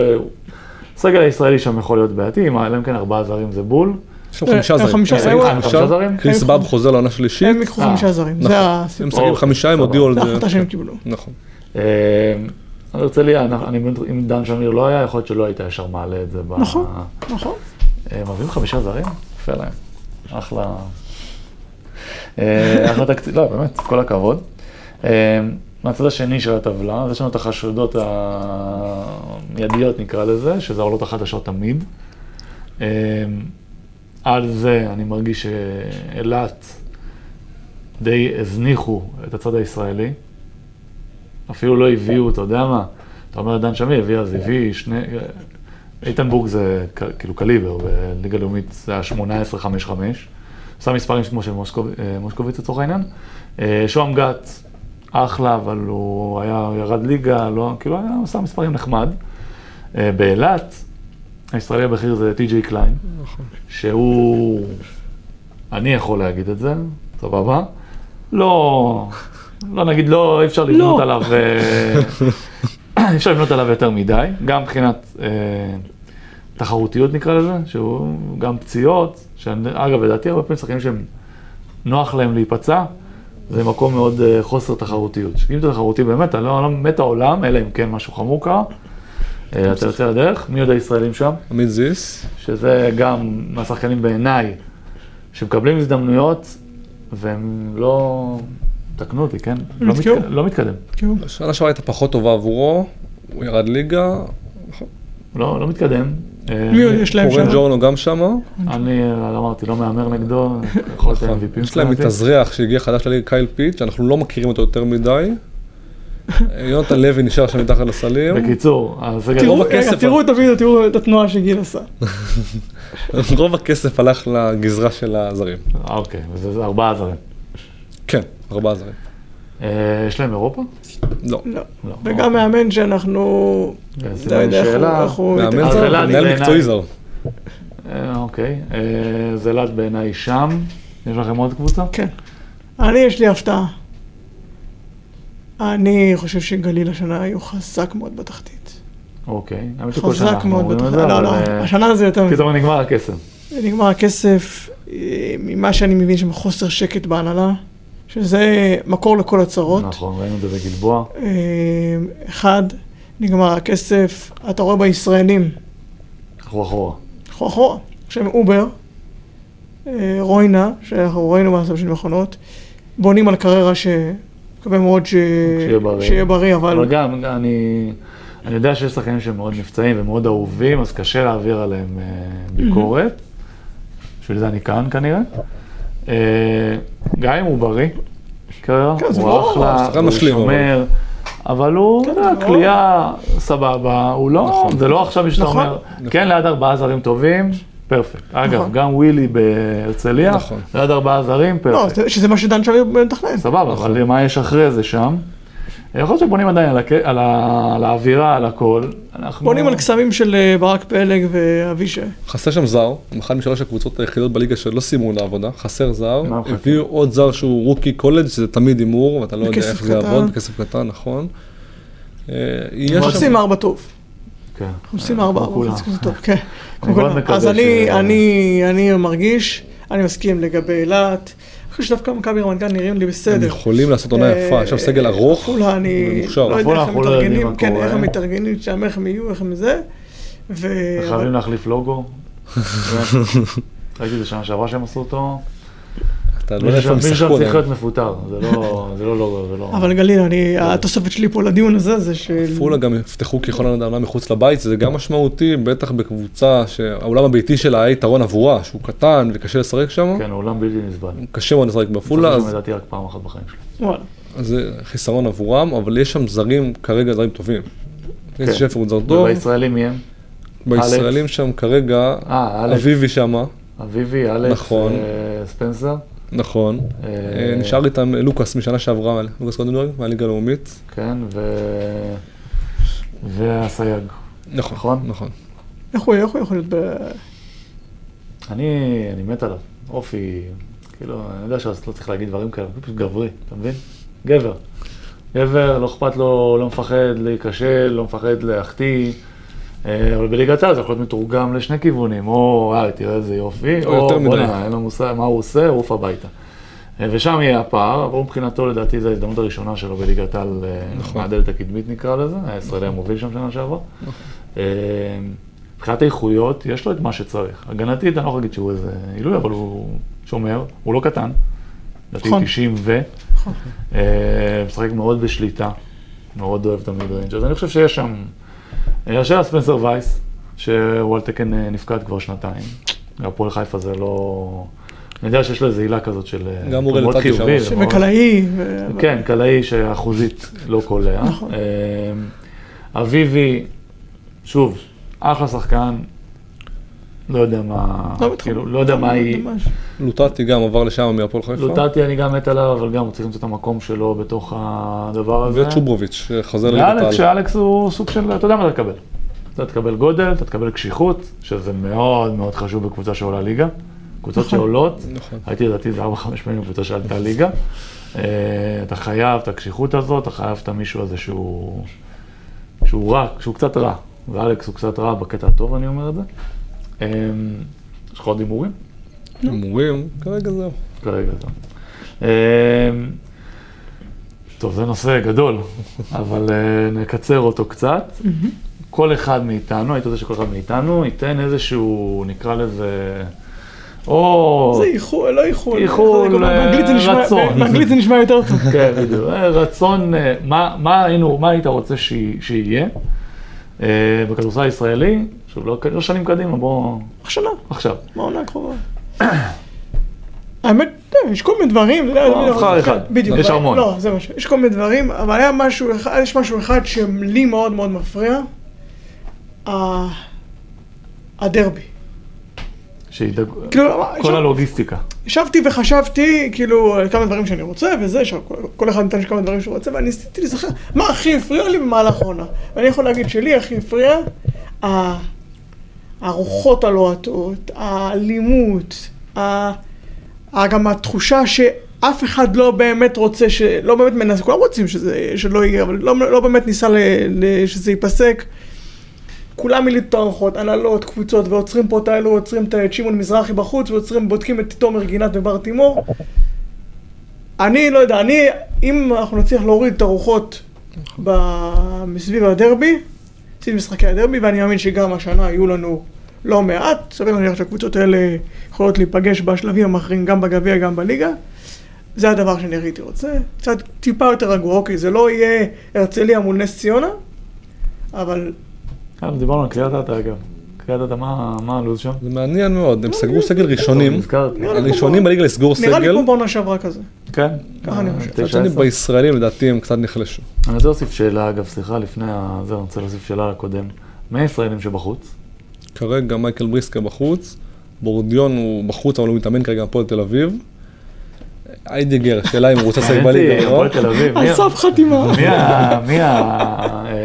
הסגל הישראלי שם יכול להיות בעייתי, אלא אם כן ארבעה זרים זה בול. יש שם חמישה אה, זרים. חמישה, הם משחקים אה, חמישה זרים? קריס הם באב חו- חוזר לעונה שלישית. הם ייקחו אה, חמישה זרים, נכון. זה הם הסיפור. משחקים אוקיי, חמישה, הם. הודיעו על זה זה. ההחלטה שהם קיבלו. נכון. אה, הרצליה, אני- אני באמת, אם דן שמיר לא היה, יכול להיות שלא היית ישר מעלה את זה. נכון. נכון. הם מביאים חמישה זרים? יפה להם. אחלה. אה, אחלה תקציב, לא, באמת, כל הכבוד. אה, מהצד השני של הטבלה, אז יש לנו את החשודות המיידיות נקרא לזה, שזה העולות החדשות תמיד. על זה אני מרגיש שאילת די הזניחו את הצד הישראלי. אפילו לא הביאו, אתה יודע מה, אתה אומר דן שמיר הביא, אז הביא שני, איתן בורג זה כאילו קליבר, בליגה לאומית זה היה 18-5-5. עשה מספרים כמו של מושקוב, אה, מושקוביץ לצורך העניין. אה, שוהם גת, אחלה, אבל הוא היה, ירד ליגה, לא, כאילו היה עשה מספרים נחמד. אה, באילת, הישראלי הבכיר זה טי.ג'יי קליין, שהוא, אני יכול להגיד את זה, סבבה? לא, לא נגיד, לא, אי אפשר לבנות לא. עליו, אה, אי אפשר לבנות עליו יותר מדי, גם מבחינת אה, תחרותיות נקרא לזה, שהוא גם פציעות, שאגב, לדעתי הרבה פעמים שחקנים שהם נוח להם להיפצע, זה מקום מאוד אה, חוסר תחרותיות. אם אתה תחרותי באמת, אתה לא, לא מת העולם, אלא אם כן משהו חמור קרה, אתה יוצא לדרך, מי עוד הישראלים שם? עמית זיס. שזה גם מהשחקנים בעיניי, שמקבלים הזדמנויות, והם לא, תקנו אותי, כן? לא. מתק... לא מתקדם. כאילו, השנה שעברה הייתה פחות טובה עבורו, הוא ירד ליגה. לא, לא מתקדם. אה, מי עוד יש להם שם? ג'ורנו גם שמה. אני אה, אמרתי, לא מהמר נגדו, יכול להיות MVP נכון. יש להם. מתאזרח שהגיע חדש לליגה, קייל פיט, שאנחנו לא מכירים אותו יותר מדי. יונתן לוי נשאר שם מתחת לסלים. בקיצור, הסגל... תראו, רוב הכסף- רגע, תראו את הוידאו, תראו את התנועה שגיל עשה. רוב הכסף הלך לגזרה של הזרים. אה, אוקיי, וזה זה ארבעה זרים. כן, ארבעה זרים. אה, יש להם אירופה? לא. לא. לא. וגם מאמן שאנחנו... כן, לא יודע איך הוא-. מאמן אז זר, מנהל מקצועי זר. אה, אוקיי, אה, זלת בעיניי שם. יש לכם עוד קבוצה? כן. אני, יש לי הפתעה. אני חושב שגליל השנה היו חזק מאוד בתחתית. אוקיי. חזק מאוד בתחתית. לא, לא. אה, השנה זה יותר. פתאום נגמר הכסף. נגמר הכסף, אה, ממה שאני מבין שם חוסר שקט בהנהלה, שזה מקור לכל הצרות. נכון, ראינו את זה בגלבוע. אה, אחד, נגמר הכסף, אתה רואה בישראלים, הלכו אחורה. אנחנו אחורה, שהם אובר, רוינה, שאנחנו ראינו מה בשנים האחרונות, בונים על קריירה שמקווה מאוד ש... שיהיה בריא. שיהיה בריא, אבל... אבל גם, אני, אני יודע שיש שחקנים שהם מאוד נפצעים ומאוד אהובים, אז קשה להעביר עליהם אה, ביקורת. בשביל זה אני כאן כנראה. אה, גם אם הוא בריא, כן, זה הוא לא- אחלה, הוא משלים, שומר, אבל הוא, כן, אתה יודע, זה לא- כליאה סבבה, הוא לא, נכון. זה לא עכשיו שאתה נכון. אומר, כן ליד ארבעה זרים טובים, פרפקט. אגב, נכון. גם ווילי בהרצליה, נכון. ליד ארבעה זרים, לא, פרפקט. זה- שזה מה שדן שמיר מתכנן. סבבה, אבל מה יש אחרי זה שם? יכול להיות שבונים עדיין על, הק... על, ה... על האווירה, על הכל. אנחנו... בונים על קסמים של אה, ברק פלג ואבישי. חסר שם זר, אחת משלוש הקבוצות היחידות בליגה שלא סיימו את העבודה, חסר זר? הביאו עוד זר שהוא רוקי קולג' שזה תמיד הימור, ואתה לא יודע איך זה. יעבוד, בכסף קטן, נכון. אה, יש שם- עושים ארבע טוב. כן. אנחנו עושים ארבע, כמו כולם. זה כזה טוב, כן. אז אני, ש- אני, אני מרגיש, אני מסכים לגבי אילת. אני חושב שדווקא מכבי רמת גן נראים לי הם בסדר. יכולים לעשות עונה יפה, יש שם סגל אה, ארוך, אני ומוכשר. לא יודע איך הם אנחנו לא מתארגנים, כן. איך הם מתארגנים שם, איך הם יהיו, איך הם זה. חייבים להחליף לוגו. ראיתי את זה שנה שעברה שהם עשו אותו. אתה לא יודע איפה הם ישחקו צריך. להיות מפוטר, זה לא, זה לא זה לא... אבל גליל, אני, התוספת שלי פה לדיון הזה זה של... עפולה גם יפתחו ככל העונה מחוץ לבית, זה גם משמעותי, בטח בקבוצה שהאולם הביתי שלה היה יתרון עבורה, שהוא קטן וקשה לשחק שם, כן, העולם בלתי נסבל. קשה מאוד לשחק בעפולה, משחק שם אז לדעתי רק פעם אחת בחיים שלי. וואלה. זה חיסרון עבורם, אבל יש שם זרים, כרגע זרים טובים. כן. יש שפר הוא זר טוב, ובישראלים מי הם? בישראלים שם כרגע, אה, אביבי שמה, אביבי, אלכס, נכון. אה, ספנסר. נכון. אה, אה, נשאר איתם לוקאס משנה שעברה, לוקאס קודנברג, מהליגה הלאומית. כן, ו... והסייג. נכון, נכון? נכון. איך הוא איך הוא יכול להיות ב... אני, אני מת עליו. אופי, כאילו, אני יודע שלא צריך להגיד דברים כאלה, הוא פשוט גברי, אתה מבין? גבר. גבר, לא אכפת לו, לא מפחד להיכשל, לא מפחד להחטיא. אה, אבל בליגת העל זה יכול להיות מתורגם לשני כיוונים, או אה, תראה איזה יופי, או. בוא'נה, אין לו מושג מה הוא עושה, עוף הביתה. אה, ושם יהיה הפער, אבל מבחינתו לדעתי זו ההזדמנות הראשונה שלו בליגת העל, אה, נכון. מהדלת הקדמית נקרא לזה, הישראלי המוביל שם שנה שעברה. אה, מבחינת האיכויות, יש לו את מה שצריך. הגנתית, אני לא יכול להגיד שהוא איזה עילוי, אבל הוא שומר, הוא לא קטן. לדעתי נכון. 90 ו... נכון. משחק מאוד בשליטה, מאוד אוהב את ה mid-range, אז אני חושב שיש שם... השאלה ספנסר וייס, שהוא על תקן נפקד כבר שנתיים. הפועל חיפה זה לא... אני יודע שיש לו איזו עילה כזאת של... אה, גם מאוד נתתי שם. חיובי, של מאוד- מקלעי. ו- כן, קלעי שאחוזית לא קולע. נכון. אה, אביבי, שוב, אחלה שחקן, לא יודע מה, לא. כאילו, לא יודע מה היא... ממש. לוטטי גם עבר לשם מהפועל חיפה. לוטטי אני גם מת עליו, אבל גם הוא צריך למצוא את המקום שלו בתוך הדבר הזה. וצ'וברוביץ', שחוזר לליגת ואלכס, העל. שאלכס הוא סוג של, אתה יודע מה אתה תקבל. אתה תקבל גודל, אתה תקבל קשיחות, שזה מאוד מאוד חשוב בקבוצה שעולה ליגה. קבוצות נכון. שעולות, נכון. הייתי לדעתי זה 4-5 פעמים בקבוצה שעלתה ליגה. אה, אתה חייב את הקשיחות הזאת, אתה חייב את המישהו הזה שהוא, שהוא רע, שהוא קצת רע. ואלכס הוא קצת רע בקטע הטוב, אני אומר את זה. אה, יש לך עוד הימורים? הימורים, כרגע זהו. כרגע זה. אה, טוב, זה נושא גדול, אבל אה, נקצר אותו קצת. כל אחד מאיתנו, היית רוצה שכל אחד מאיתנו ייתן איזשהו, נקרא לזה, או... זה איחול, לא איחול. איחול, נשמע- רצון. באנגלית זה נשמע יותר טוב. כן, בדיוק. אה, רצון, אה, מה, מה, היינו, מה היית רוצה שי- שיהיה אה, בכדורסל הישראלי? שוב, לא, לא שנים קדימה, בוא... השנה, עכשיו. בעונה הקרובה. האמת, יש כל מיני דברים, אתה יודע, זה- נבחר אחד. בדיוק. יש המון. לא, זה משהו, יש כל מיני דברים, אבל היה משהו אחד, יש משהו אחד שלי מאוד מאוד מפריע. הדרבי. שידאגו, כאילו, כל ישב- הלוגיסטיקה. ישבתי וחשבתי, כאילו, על כמה דברים שאני רוצה, וזה, שכל כל אחד נתן כמה דברים שהוא רוצה, ואני ניסיתי להיזכר מה הכי הפריע לי במהלך העונה. ואני יכול להגיד שלי הכי הפריע, הרוחות הלוהטות, האלימות, ה- גם התחושה שאף אחד לא באמת רוצה, ש... לא באמת מנסה, כולם רוצים שזה, שלא יהיה, אבל לא, לא באמת ניסה ל... ל... שזה ייפסק. כולם הארוחות, הנהלות, קבוצות, ועוצרים פה את האלו, עוצרים את שמעון מזרחי בחוץ, ועוצרים, בודקים את תומר גינת ובר תימור. אני לא יודע, אני, אם אנחנו נצליח להוריד את הרוחות ב- מסביב הדרבי, סביב משחקי הדרבי, ואני מאמין שגם השנה יהיו לנו לא מעט, סביר להניח שהקבוצות האלה יכולות להיפגש בשלבים המאחרים, גם בגביע, גם בליגה. זה הדבר שאני הייתי רוצה. קצת טיפה יותר רגוע, אוקיי, זה לא יהיה הרצליה מול נס ציונה, אבל כן, דיברנו על קריית אתא אגב. קריית אתא, מה מה הלו"ז שם? זה מעניין מאוד, הם סגרו סגל ראשונים, הראשונים בליגה לסגור נראה לי סגל, כמו בעונה שעברה כזה. כן? ככה אני חושב. מצד שני. בישראלים לדעתי הם קצת נחלשו. אני רוצה להוסיף שאלה, אגב, סליחה, לפני ה... זה, אני רוצה להוסיף שאלה לקודם. מי הישראלים שבחוץ? כרגע מייקל בריסקה בחוץ, בורדיון הוא בחוץ אבל הוא מתאמן כרגע הפועל תל אביב. איידיגר, שאלה אם הוא רוצה לשחק בליגה לא. הפועל תל אביב. מי על סף חתימה. מי ה... אה,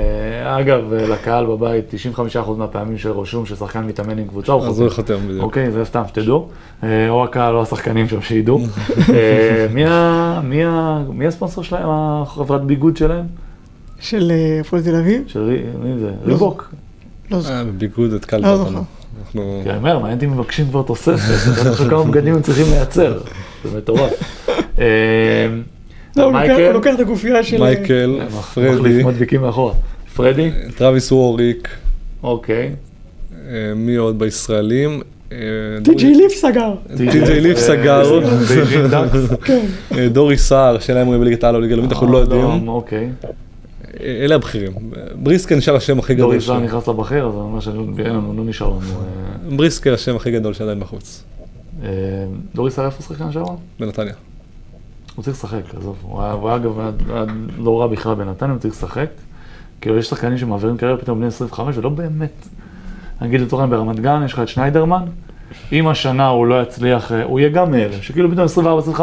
אגב, לקהל בבית, 95% מהפעמים שרשום ששחקן מתאמן עם קבוצה, הוא אז הוא חותם. יחתם בדיוק. אוקיי, זה סתם, שתדעו. אה, או הקהל או השחקנים שם, שידעו. אה, מי הספונסר שלהם, החברת ביגוד שלהם? של אה, הפועל תל אביב? של מי זה? לא ריבוק. לא זוכר. אה, בביגוד התקלת לא אותנו. זוכר. אנחנו... כי אני אומר, מעניין אותי אם מבקשים כבר תוספת, עכשיו כמה בגדים הם צריכים לייצר, זה מטורף. אה, לא, הוא לוקח- מייקל, הוא לוקח את הגופייה של... אה, מייקל, מחליף פרדי, מדביקים מאחורה. פרדי? טרוויס ווריק, אוקיי. אה, מי עוד בישראלים? אה, טי.ג'יי ליף סגר. טי.ג'יי ליף סגר. אה, דורי סער, שאלה אם הוא יהיה בליגת העל או ליגה לאומית, אנחנו לא יודעים. אוקיי. אלה הבכירים. בריסקה נשאר השם הכי גדול. דורי סער נכנס לבכיר, אז אני אומר שאין לנו, לא נשאר לנו. בריסקה השם הכי גדול שעדיין בחוץ, דורי סער איפה שחקן שם? בנתניה. הוא צריך לשחק, עזוב. הוא היה, אגב, לא רע בכלל בנתניה, הוא צריך לשחק. כאילו, יש שחקנים שמעבירים קריירה פתאום בני 25, ולא באמת. נגיד לצורך העניין ברמת גן, יש לך את שניידרמן, אם השנה הוא לא יצליח, אה, הוא יהיה גם מאלה, שכאילו פתאום 24-25,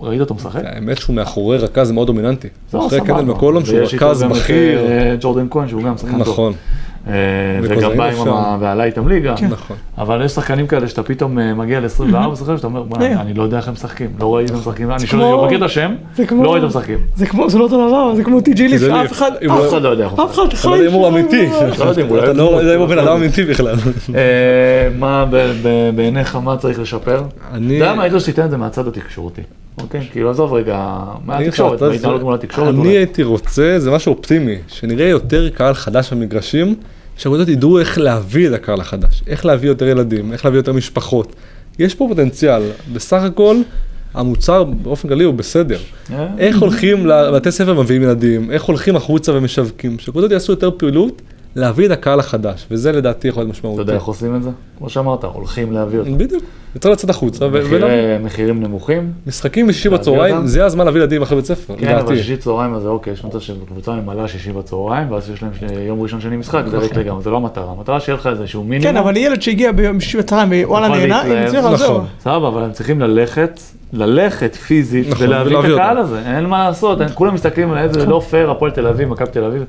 וראית אותו משחק? האמת שהוא מאחורי רכז מאוד דומיננטי. לא, אחרי. קנדל מקולום שהוא רכז בכיר. אה, ג'ורדן כהן, שהוא גם שחקן טוב. נכון, אה, וקוזאינוב וגם בא עם. ה... ועלה איתם ליגה. נכון. אבל יש שחקנים כאלה שאתה פתאום אה, מגיע ל-24, שאתה אומר, "בוא'נה, כן. אני לא יודע איך הם משחקים, לא ראיתי אותם משחקים, אני שואל, מכיר את השם, לא ראיתי אותם משחקים. זה כמו, זה לא אותו דבר, זה כמו טי.ג'יי ליף, ליף. אחד, אם אף הוא- אף אחד לא יודע איך הוא אף אחד חי. לא יודע אם הוא אמיתי. לא אתה לא יודע אם הוא בן אדם אמיתי בכלל. אה, מה בעיניך, מה צריך לשפר? אני... אתה יודע מה, הייתי שתיתן את זה מהצד התקשורתי. אוקיי? כאילו, עזוב רגע, מהתקשורת, אתה- מההתנהלות מול התקשורת. אני. הייתי רוצה, זה משהו אופטימי, שנראה יותר קהל חדש במגרשים, שהאגודות ידעו איך להביא את הקהל החדש, איך להביא יותר ילדים, איך להביא יותר משפחות. יש פה פוטנציאל, בסך הכל המוצר באופן כללי הוא בסדר. אה, איך הולכים לבתי ספר ומביאים ילדים, איך הולכים החוצה ומשווקים, שהאגודות יעשו יותר פעילות, להביא את הקהל החדש, וזה לדעתי יכול להיות אתה משמעותי. יודע איך עושים את זה? כמו שאמרת, הולכים להביא אותו. בדיוק, צריך לצאת החוצה מחירים נמוכים. משחקים בשישי בצהריים. זה הזמן להביא ילדים אחרי בית ספר, כן, אבל. שישי צהריים הזה, אוקיי, יש מצב שקבוצה ממלאה שישי בצהריים, ואז יש להם יום ראשון שני משחק, זה ריק לגמרי, זה לא המטרה. המטרה שיהיה לך איזשהו מינימום. כן, אבל ילד שהגיע ביום שישי בצהריים ווואלה יכול נהנה, להתלהב. אם הצליח על זהו. נכון. סבבה, אבל הם צריכים ללכת, ללכת פיזית, נכון, ולהביא את הקהל. הזה, אין מה לעשות, אין- כולם מסתכלים על איזה לא פייר, הפועל תל אביב, מכבי תל אביב.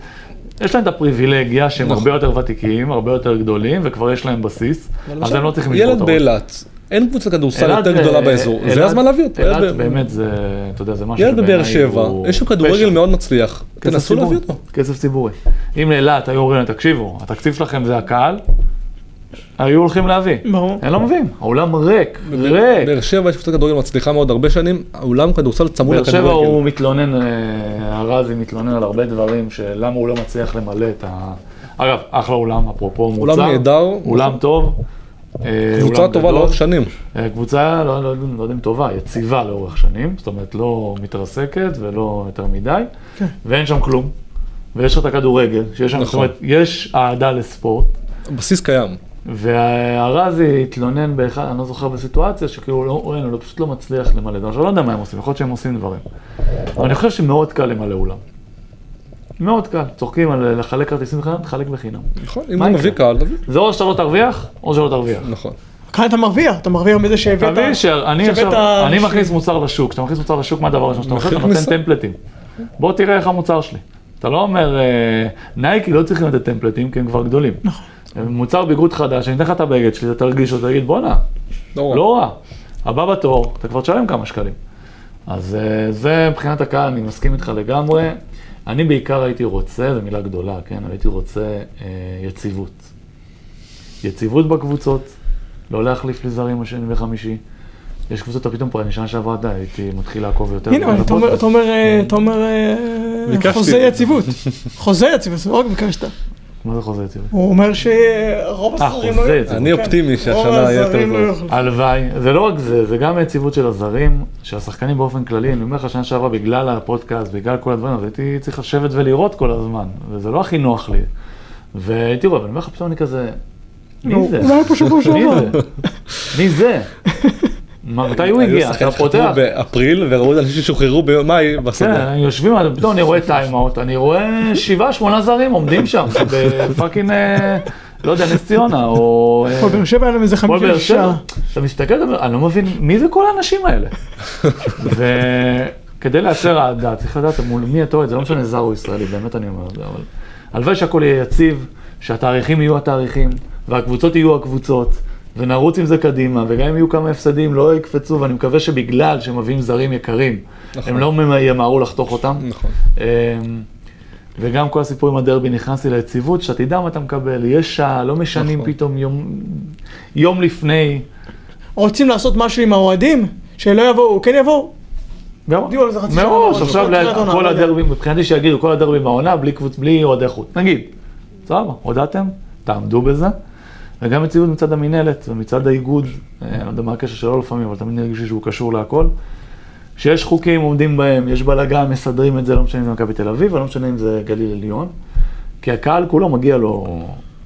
יש להם את הפריבילגיה שהם נכון. הרבה יותר ותיקים, הרבה יותר גדולים, וכבר יש להם בסיס, אז הם לא צריכים לשבור את ילד הראש. באילת, אין קבוצת כדורסל יותר גדולה באזור, זה הזמן להביא אותו. אילת באמת זה, אתה יודע, זה משהו ילד בבאר שבעיניי שבע, הוא יש לו כדורגל. מאוד מצליח, תנסו להביא אותו. כסף ציבורי. אם לאילת היו אומרים, תקשיבו, התקציב שלכם זה הקהל, היו הולכים להביא. ברור. אני לא מבין, האולם ריק, ריק. באר שבע יש קבוצת כדורגל מצליחה מאוד הרבה שנים, האולם כדורסל צמוד באר שבע לכדורגל. הוא מתלונן, אה, ארזי מתלונן על הרבה דברים, שלמה הוא לא מצליח למלא את ה... אגב, אחלה אולם, אפרופו מוצר. אולם נהדר, אולם טוב. אה, קבוצה טובה. לאורך שנים. אה, קבוצה, לא, לא, לא יודע אם טובה, יציבה לאורך שנים, זאת אומרת לא מתרסקת ולא יותר מדי, כן. ואין שם כלום. ויש לך את הכדורגל, שיש שם, זאת נכון. אומרת, יש אהדה לספורט, הבסיס קיים. והרזי התלונן באחד, אני לא זוכר בסיטואציה, שכאילו לא, הוא, הוא פשוט לא מצליח למלא. עכשיו, לא יודע מה הם עושים, יכול להיות שהם עושים דברים. אבל אני חושב שמאוד קל למלא אולם. מאוד קל, צוחקים על לחלק כרטיסים בחינם, תחלק בחינם. נכון, אם מה הוא? מביא קהל, תביא. זה או שאתה לא תרוויח, או שלא תרוויח. נכון. כאן אתה מרוויח, אתה מרוויח מזה שהבאת... תבין שאני שהבאת עכשיו, אני. מכניס מוצר לשוק, כשאתה מכניס מוצר לשוק, מה הדבר הראשון שאתה עושה? אתה נותן. טמפלטים. בוא תראה איך המוצר שלי. אתה לא אומר, אה, נייקי לא צריכים לתת טמפלטים כי הם כבר גדולים. נכון. מוצר ביגוד חדש, אני אתן לך את הבגד שלי, אתה תרגיש אותו, תגיד בואנה, לא רע. לא. הבא בתור, אתה כבר תשלם כמה שקלים. אז אה, זה מבחינת הקהל, אני מסכים איתך לגמרי. אני בעיקר הייתי רוצה, זו מילה גדולה, כן? הייתי רוצה אה, יציבות. יציבות בקבוצות, לא להחליף לי זרים השני וחמישי. יש קבוצות, פתאום פה, אני שנה שעברה די, הייתי מתחיל לעקוב יותר. הנה, אבל אתה אומר- אתה אומר, אה, אתה אומר, אה. חוזה יציבות. חוזה יציבות, זה לא רק ביקשת. מה זה חוזה יציבות? הוא אומר שרוב אה, חוזה לא... יציבות. אני אופטימי רוב שהשנה יהיה יותר הזרים לא טוב. יוכלו. הלוואי, זה לא רק זה, זה גם היציבות של הזרים, שהשחקנים באופן כללי, אני אומר לך שנה שעברה, בגלל הפודקאסט, בגלל כל הדברים, אז הייתי צריך לשבת ולראות כל הזמן, וזה לא הכי נוח לי. והייתי רואה, ואני אומר לך, פתאום אני כזה, מי נו, זה? פה שבוע מי. זה? מי זה? מה, מתי הוא היו הגיע? אתה פותח. באפריל וראו את אנשים ששוחררו במאי כן, בשדה. יושבים, פתאום אני רואה טיימאוט, אני רואה שבעה, שמונה זרים עומדים שם, ב fucking, אה, לא יודע, נס ציונה, או... אה, פה באר שבע היה להם איזה חמישה שישה. אתה מסתכל, אני לא מבין, מי זה כל האנשים האלה? וכדי לייצר אהדה, צריך לדעת מול מי אתה אוהד, זה לא משנה זר או ישראלי, באמת אני אומר את זה, אבל הלוואי שהכל יהיה יציב, שהתאריכים יהיו התאריכים, והקבוצות יהיו הקבוצות, ונרוץ עם זה קדימה, וגם אם יהיו כמה הפסדים, לא יקפצו, ואני מקווה שבגלל שהם מביאים זרים יקרים, נכון. הם לא ימהרו לחתוך אותם. נכון. אמ, וגם כל הסיפור עם הדרבי נכנסתי ליציבות, שאתה תדע מה אתה מקבל, יש שעה, לא משנים נכון. פתאום יום, יום לפני. רוצים לעשות משהו עם האוהדים? שלא יבואו, כן יבואו? הודיעו על זה חצי שנה מראש, עכשיו כל לא. הדרבים, מבחינתי שיגידו כל הדרבים בעונה בלי קבוצ... בלי אוהדי חוץ, נגיד, סבבה, הודעתם, תעמדו בזה, וגם יציבות מצד המינהלת ומצד האיגוד, אה, אני לא יודע מה הקשר שלו לפעמים, אבל תמיד הרגישו שהוא קשור להכל. שיש חוקים, עומדים בהם, יש בלאגן, מסדרים את זה, לא משנה אם זה מכבי תל אביב, ולא משנה אם זה גליל עליון. כי הקהל כולו מגיע לו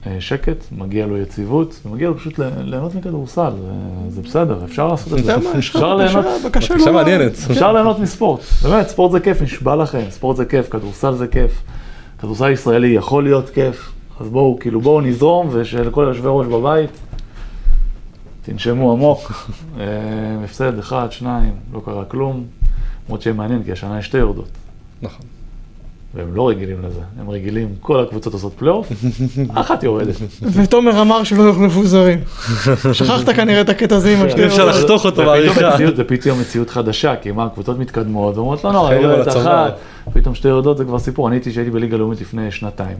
אה, שקט, מגיע לו יציבות, ומגיע לו פשוט ליהנות מכדורסל, זה, בסדר, אפשר לעשות את זה. אפשר ליהנות, בקשה- לא... מעניינת. אפשר ליהנות מספורט. באמת, ספורט זה כיף, נשבע לכם, ספורט זה כיף, כדורסל זה כיף. כדורסל ישראלי יכול להיות כיף, אז בואו, כאילו בואו נזרום, ושלכל יושבי ראש בבית, תנשמו עמוק. אה, הפסד אחד, שניים, לא קרה כלום. למרות שיהיה מעניין, כי השנה יש שתי יורדות. נכון. והם לא רגילים לזה, הם רגילים, כל הקבוצות עושות פלייאוף, אחת יורדת. ותומר אמר שלא יוחלפו זרים. שכחת כנראה את הקטע הזה עם השתי אי אפשר יורדות. לחתוך אותו בעריכה. זה פתאום מציאות חדשה, כי מה, הקבוצות מתקדמות, ואומרות, לא נורא, חייבים יורדת. אחת, פתאום שתי יורדות זה כבר סיפור. אני הייתי שהייתי בליגה לאומית לפני שנתיים.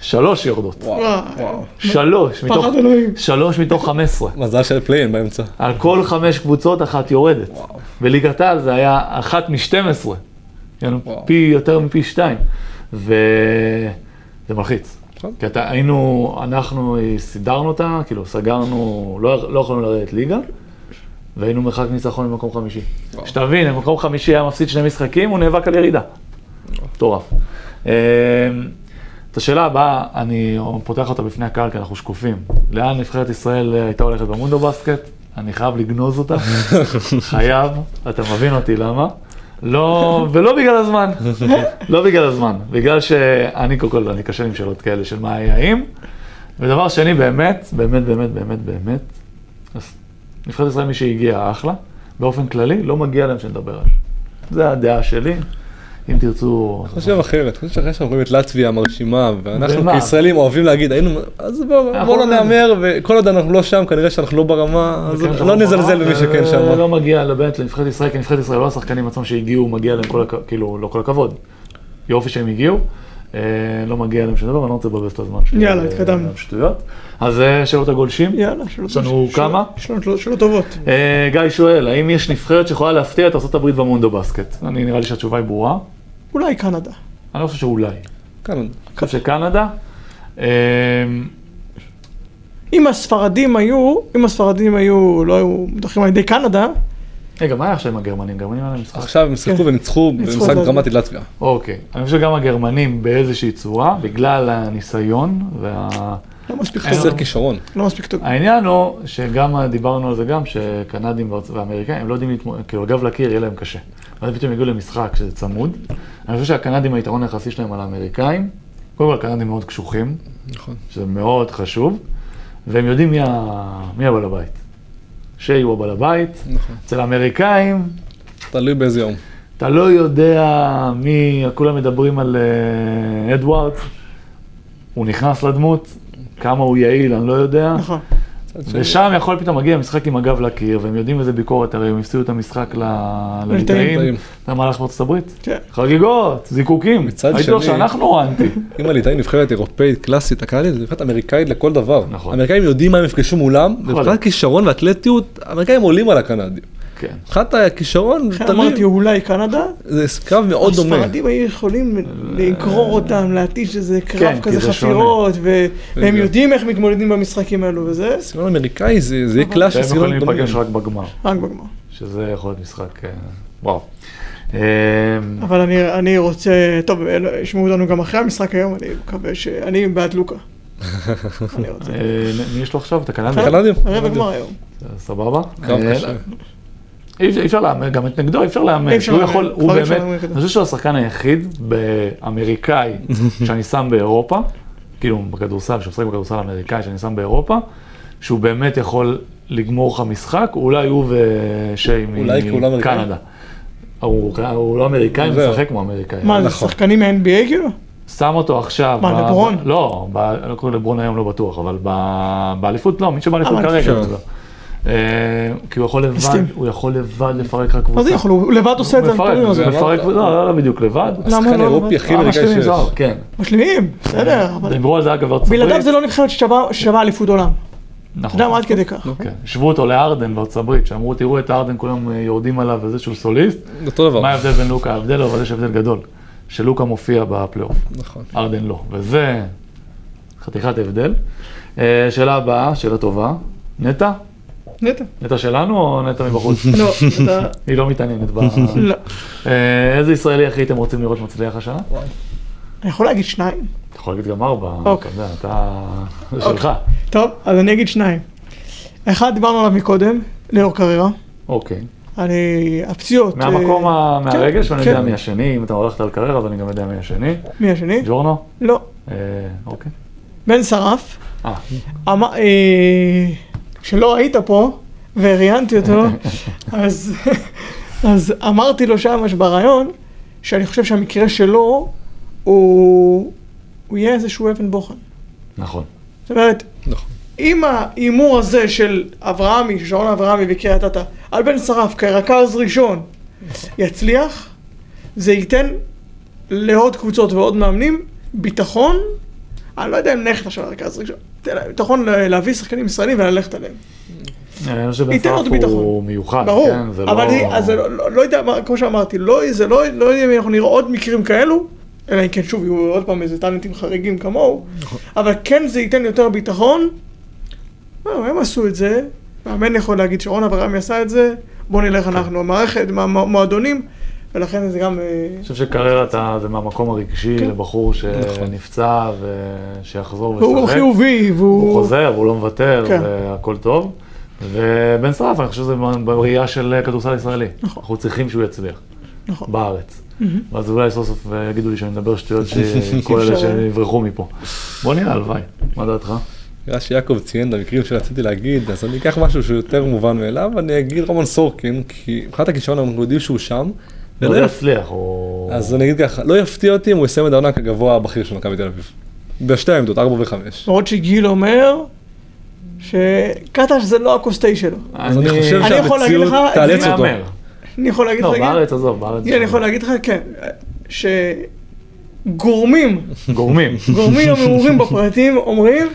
שלוש יורדות. וואו. שלוש, מתוך, פחד אלוהים. שלוש מתוך חמש עשרה. מזל של פליין באמצע. על כל חמש קבוצות אחת יורדת. וואו. בליגת העל זה היה אחת משתים עשרה. וואו. פי יותר מפי שתיים. וזה מלחיץ. נכון. כי אתה, היינו, אנחנו סידרנו אותה, כאילו סגרנו, לא, לא יכולנו לרדת ליגה, והיינו מרחק ניצחון במקום חמישי. וואו. שתבין, במקום חמישי היה מפסיד שני משחקים, הוא נאבק על ירידה. מטורף. את השאלה הבאה, אני פותח אותה בפני הקהל, כי אנחנו שקופים. לאן נבחרת ישראל אה, הייתה הולכת במונדו בסקט? אני חייב לגנוז אותה, חייב, אתה מבין אותי למה. לא, ולא בגלל הזמן, לא בגלל הזמן, בגלל שאני, קודם כל, אני קשה לי עם שאלות כאלה של מה היה אם. ודבר שני, באמת, באמת, באמת, באמת, באמת, אז נבחרת ישראל, מי שהגיע, אחלה. באופן כללי, לא מגיע להם שנדבר על זה. זה הדעה שלי. אם תרצו... אני חושב אחרת, חושב שאחרי שאנחנו רואים את לטביה המרשימה, ואנחנו? כישראלים אוהבים להגיד, היינו, אז בואו בוא לא לא- נהמר, וכל עוד אנחנו לא שם, כנראה שאנחנו לא ברמה, אז וכן, לא נזלזל במי שכן אה, שם. לא מגיע באמת לנבחרת ישראל, כי נבחרת ישראל לא השחקנים עצמם שהגיעו, מגיע להם כל הכבוד, כאילו, לא כל הכבוד. יופי שהם הגיעו, אה, לא מגיע להם שום דבר, ואני לא רוצה לבזבז את הזמן שלי. יאללה, אה, התקדמנו. שטויות. אז אה, שאלות הגולשים. יאללה, שאלות יש לנו כמה? שאלות שאלות טובות. אה, גיא שואל, האם יש נבחרת שיכולה להפתיע את ארה"ב במונדו בסקט? אני נראה לי שהתשובה היא ברורה. אולי קנדה. אני לא חושב שאולי. כאן, אני חושב שקנדה. אה, אם הספרדים היו, אם הספרדים היו, לא היו מודחים על ידי קנדה, רגע, מה היה עכשיו עם הגרמנים? גרמנים היה להם משחק. עכשיו הם שיחקו. וניצחו ניצחו במשחק דרמטי לטביה. אוקיי, אני חושב שגם הגרמנים באיזושהי צורה, בגלל הניסיון וה... לא מספיק טוב. חסר כישרון. לא מספיק טוב. העניין הוא שגם דיברנו על זה גם, שקנדים ואמריקאים, הם לא יודעים להתמודד, כאילו הגב לקיר יהיה להם קשה. ואז פתאום יגיעו למשחק שזה צמוד. אני חושב שהקנדים, היתרון היחסי שלהם על האמריקאים, קודם כל הקנדים מאוד קשוחים, נכון. שזה מאוד חשוב, והם יודעים מי, ה... מי הבעל הבית. שי הוא הבעל הבית. נכון. אצל האמריקאים, תלוי באיזה יום. אתה לא יודע מי, כולם מדברים על אה, אדוארד, הוא נכנס לדמות, כמה הוא יעיל, אני לא יודע. נכון. ושם יכול פתאום להגיע משחק עם הגב לקיר, והם יודעים איזה ביקורת, הרי הם הפסידו את המשחק ל- לליטאים. ליטאים. אתה יודע מה הלך בארצות הברית? כן. חגיגות, זיקוקים. מצד הייתי שני- שאנחנו אנטי. אם הליטאי נבחרת אירופאית קלאסית, הקנדית זה נבחרת אמריקאית לכל דבר. נכון. האמריקאים יודעים מה הם יפגשו מולם, ומבחינת כישרון ואתלטיות, האמריקאים עולים על הקנדים. כן. מבחינת הכישרון, תלוי, אמרתי אולי קנדה, זה קרב מאוד דומה. הספרדים היו יכולים לגרור אותם, להתיש איזה כן, קרב כי כזה. חפירות, והם. יודעים איך מתמודדים במשחקים האלו וזה, סגנון אמריקאי זה זה יהיה קלאש של יכולים סגנון דומה. להיפגש רק בגמר, רק בגמר. שזה יכול להיות משחק, אה, וואו. אה, אבל אני, אני רוצה, טוב, ישמעו אותנו גם אחרי המשחק היום, אני מקווה ש... אני בעד לוקה. אני רוצה. אה, מי יש לו עכשיו? את הקנדים? הקנדים. רבע גמר היום. סבבה? אי אפשר- להמר, גם את נגדו אי אפשר להמר. אי אפשר הוא להמר, יכול, הוא באמת, להמר אני. חושב שהוא השחקן היחיד באמריקאי שאני שם באירופה, כאילו בכדורסל, שמשחק בכדורסל האמריקאי שאני שם באירופה, שהוא באמת יכול לגמור לך משחק, אולי הוא ושיי לא? מקנדה. הוא לא אמריקאי, הוא. משחק כמו אמריקאי. מה, זה נכון. שחקנים מ-NBA כאילו? שם אותו עכשיו. מה, לברון? לא, לא קוראים לברון היום לא בטוח, אבל באליפות לא, מי שבאליפות אה, כרגע. לא. אה, כי הוא יכול לבד. הוא יכול לבד לפרק לך קבוצה. מה זה יכול? הוא לבד עושה את זה, הזה. מפרק, לא, לא, לא בדיוק לבד. למה השחקן לא? האירופי הכי משלימים שיש. כן. משלימים, בסדר, אבל דיברו על זה אגב בארצות הברית. בלעדיו זה לא נבחרת ששווה שווה אליפות עולם. אתה נכון. יודע מה, עד כדי כך. כן. השוו אותו לארדן בארצות הברית, שאמרו, תראו את ארדן, כולם אה, יורדים עליו וזה שהוא סוליסט. אותו דבר. מה ההבדל בין לוקה? ההבדל לא, אבל יש הבדל גדול. שלוקה מופיע בפלייאוף, נכון. ארדן לא. וזה, חתיכת הבדל. אה, שאלה הבאה, שאלה טובה. נטע? נטע. נטע שלנו או נטע מבחוץ? לא, אתה... היא לא מתעניינת ב... לא. אה, איזה ישראלי הכי הייתם רוצים לראות מצליח השנה? אני יכול להגיד שניים. אתה יכול להגיד גם ארבע, אתה אוקיי. יודע, אתה... זה שלך. טוב, אז אני אגיד שניים. אחד, דיברנו עליו מקודם, ליאור קריירה. אוקיי. אני, הפציעות... מהמקום, אה, ה- מהרגש, ואני כן. יודע מי השני, אם אתה הולכת על קריירה, אז אני גם יודע מי השני. מי השני? ג'ורנו? לא. אה, אוקיי. בן שרף. אה, כשלא היית פה, וראיינתי אותו, אז, אז אמרתי לו שם ברעיון, שאני חושב שהמקרה שלו, הוא, הוא יהיה איזשהו אבן בוחן. נכון. זאת אומרת, נכון. אם ההימור הזה של אברהמי, שרון אברהמי וקריית אתא, על בן שרף כרכז ראשון, יצליח, זה ייתן לעוד קבוצות ועוד מאמנים ביטחון, אני לא יודע אם נלכת עכשיו לרכז ראשון, ביטחון להביא שחקנים ישראלים וללכת עליהם. אני חושב ביטחון. הוא מיוחד, ברור, כן? זה אבל לא... אני, אז זה לא, לא, לא יודע, כמו שאמרתי, לא, זה לא, לא יודע אם אנחנו נראה עוד מקרים כאלו, אלא אם כן שוב יהיו עוד פעם איזה טאלנטים חריגים כמוהו, אבל כן זה ייתן יותר ביטחון. לא, הם עשו את זה, מאמן יכול להגיד שרון אברהמי עשה את זה, בוא נלך אנחנו, המערכת, מועדונים, ולכן זה גם... אה, אני חושב שקריירה אתה, זה מהמקום הרגשי כן. לבחור נכון. שנפצע ושיחזור והוא וישחק. חיובי, והוא... הוא חוזר, והוא לא מוותר, כן. והכל טוב. ובן שרף, אני חושב שזה בראייה של כדורסל ישראלי. נכון. אנחנו צריכים שהוא יצליח נכון. בארץ. מהמם. ואז אולי סוף סוף יגידו לי שאני מדבר שטויות שכל אלה אפשר. שיברחו מפה. בוא נראה, הלוואי. מה דעתך? נראה שיעקב ציין את המקרים שרציתי להגיד, אז אני אקח משהו שהוא יותר מובן מאליו, אני אגיד רומן סורקין, כי מבחינת הכישרון אנחנו יודעים שהוא שם. לא יצליח, הוא... אז אני אגיד ככה, לא יפתיע אותי אם הוא יסיים את העונה כגבוה הבכיר של מכבי תל אביב. בשתי העמדות, 4 ו-5. למרות שגיל אומר שקטש זה לא הכוס תה שלו. אז אני חושב שהמציאות לך, תאלץ אותו. אני יכול להגיד לך, לא, גיל? בארץ, עזוב, בארץ. גיל, אני יכול להגיד לך, כן, שגורמים, גורמים. גורמים המעורים בפרטים אומרים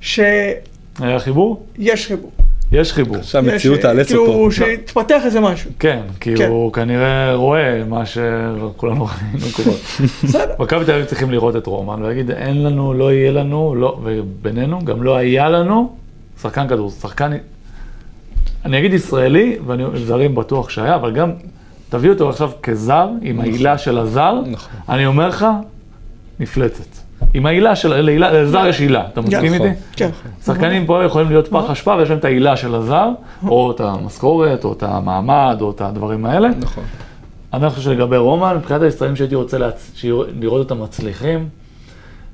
שיש היה חיבור? חיבור. יש חיבור. שהמציאות יש, תאלץ כאילו, אותו. שהתפתח איזה משהו. כן, כי כן. הוא כנראה רואה מה שכולנו ראינו קורה. בסדר. מכבי תל אביב צריכים לראות את רומן ולהגיד, אין לנו, לא יהיה לנו, לא, ובינינו, גם לא היה לנו שחקן כדור, שחקן, אני אגיד ישראלי, ואני זרים בטוח שהיה, אבל גם תביא אותו עכשיו כזר, עם העילה של הזר, נכון. אני אומר לך, מפלצת. עם העילה של, לזר יש עילה, אתה מסכים נכון. איתי? כן. שחקנים פה יכולים להיות פח אשפה ויש להם את העילה של הזר, או את המשכורת, או את המעמד, או את הדברים האלה. נכון. אני חושב שלגבי רומן, מבחינת הישראלים שהייתי רוצה לראות אותם מצליחים,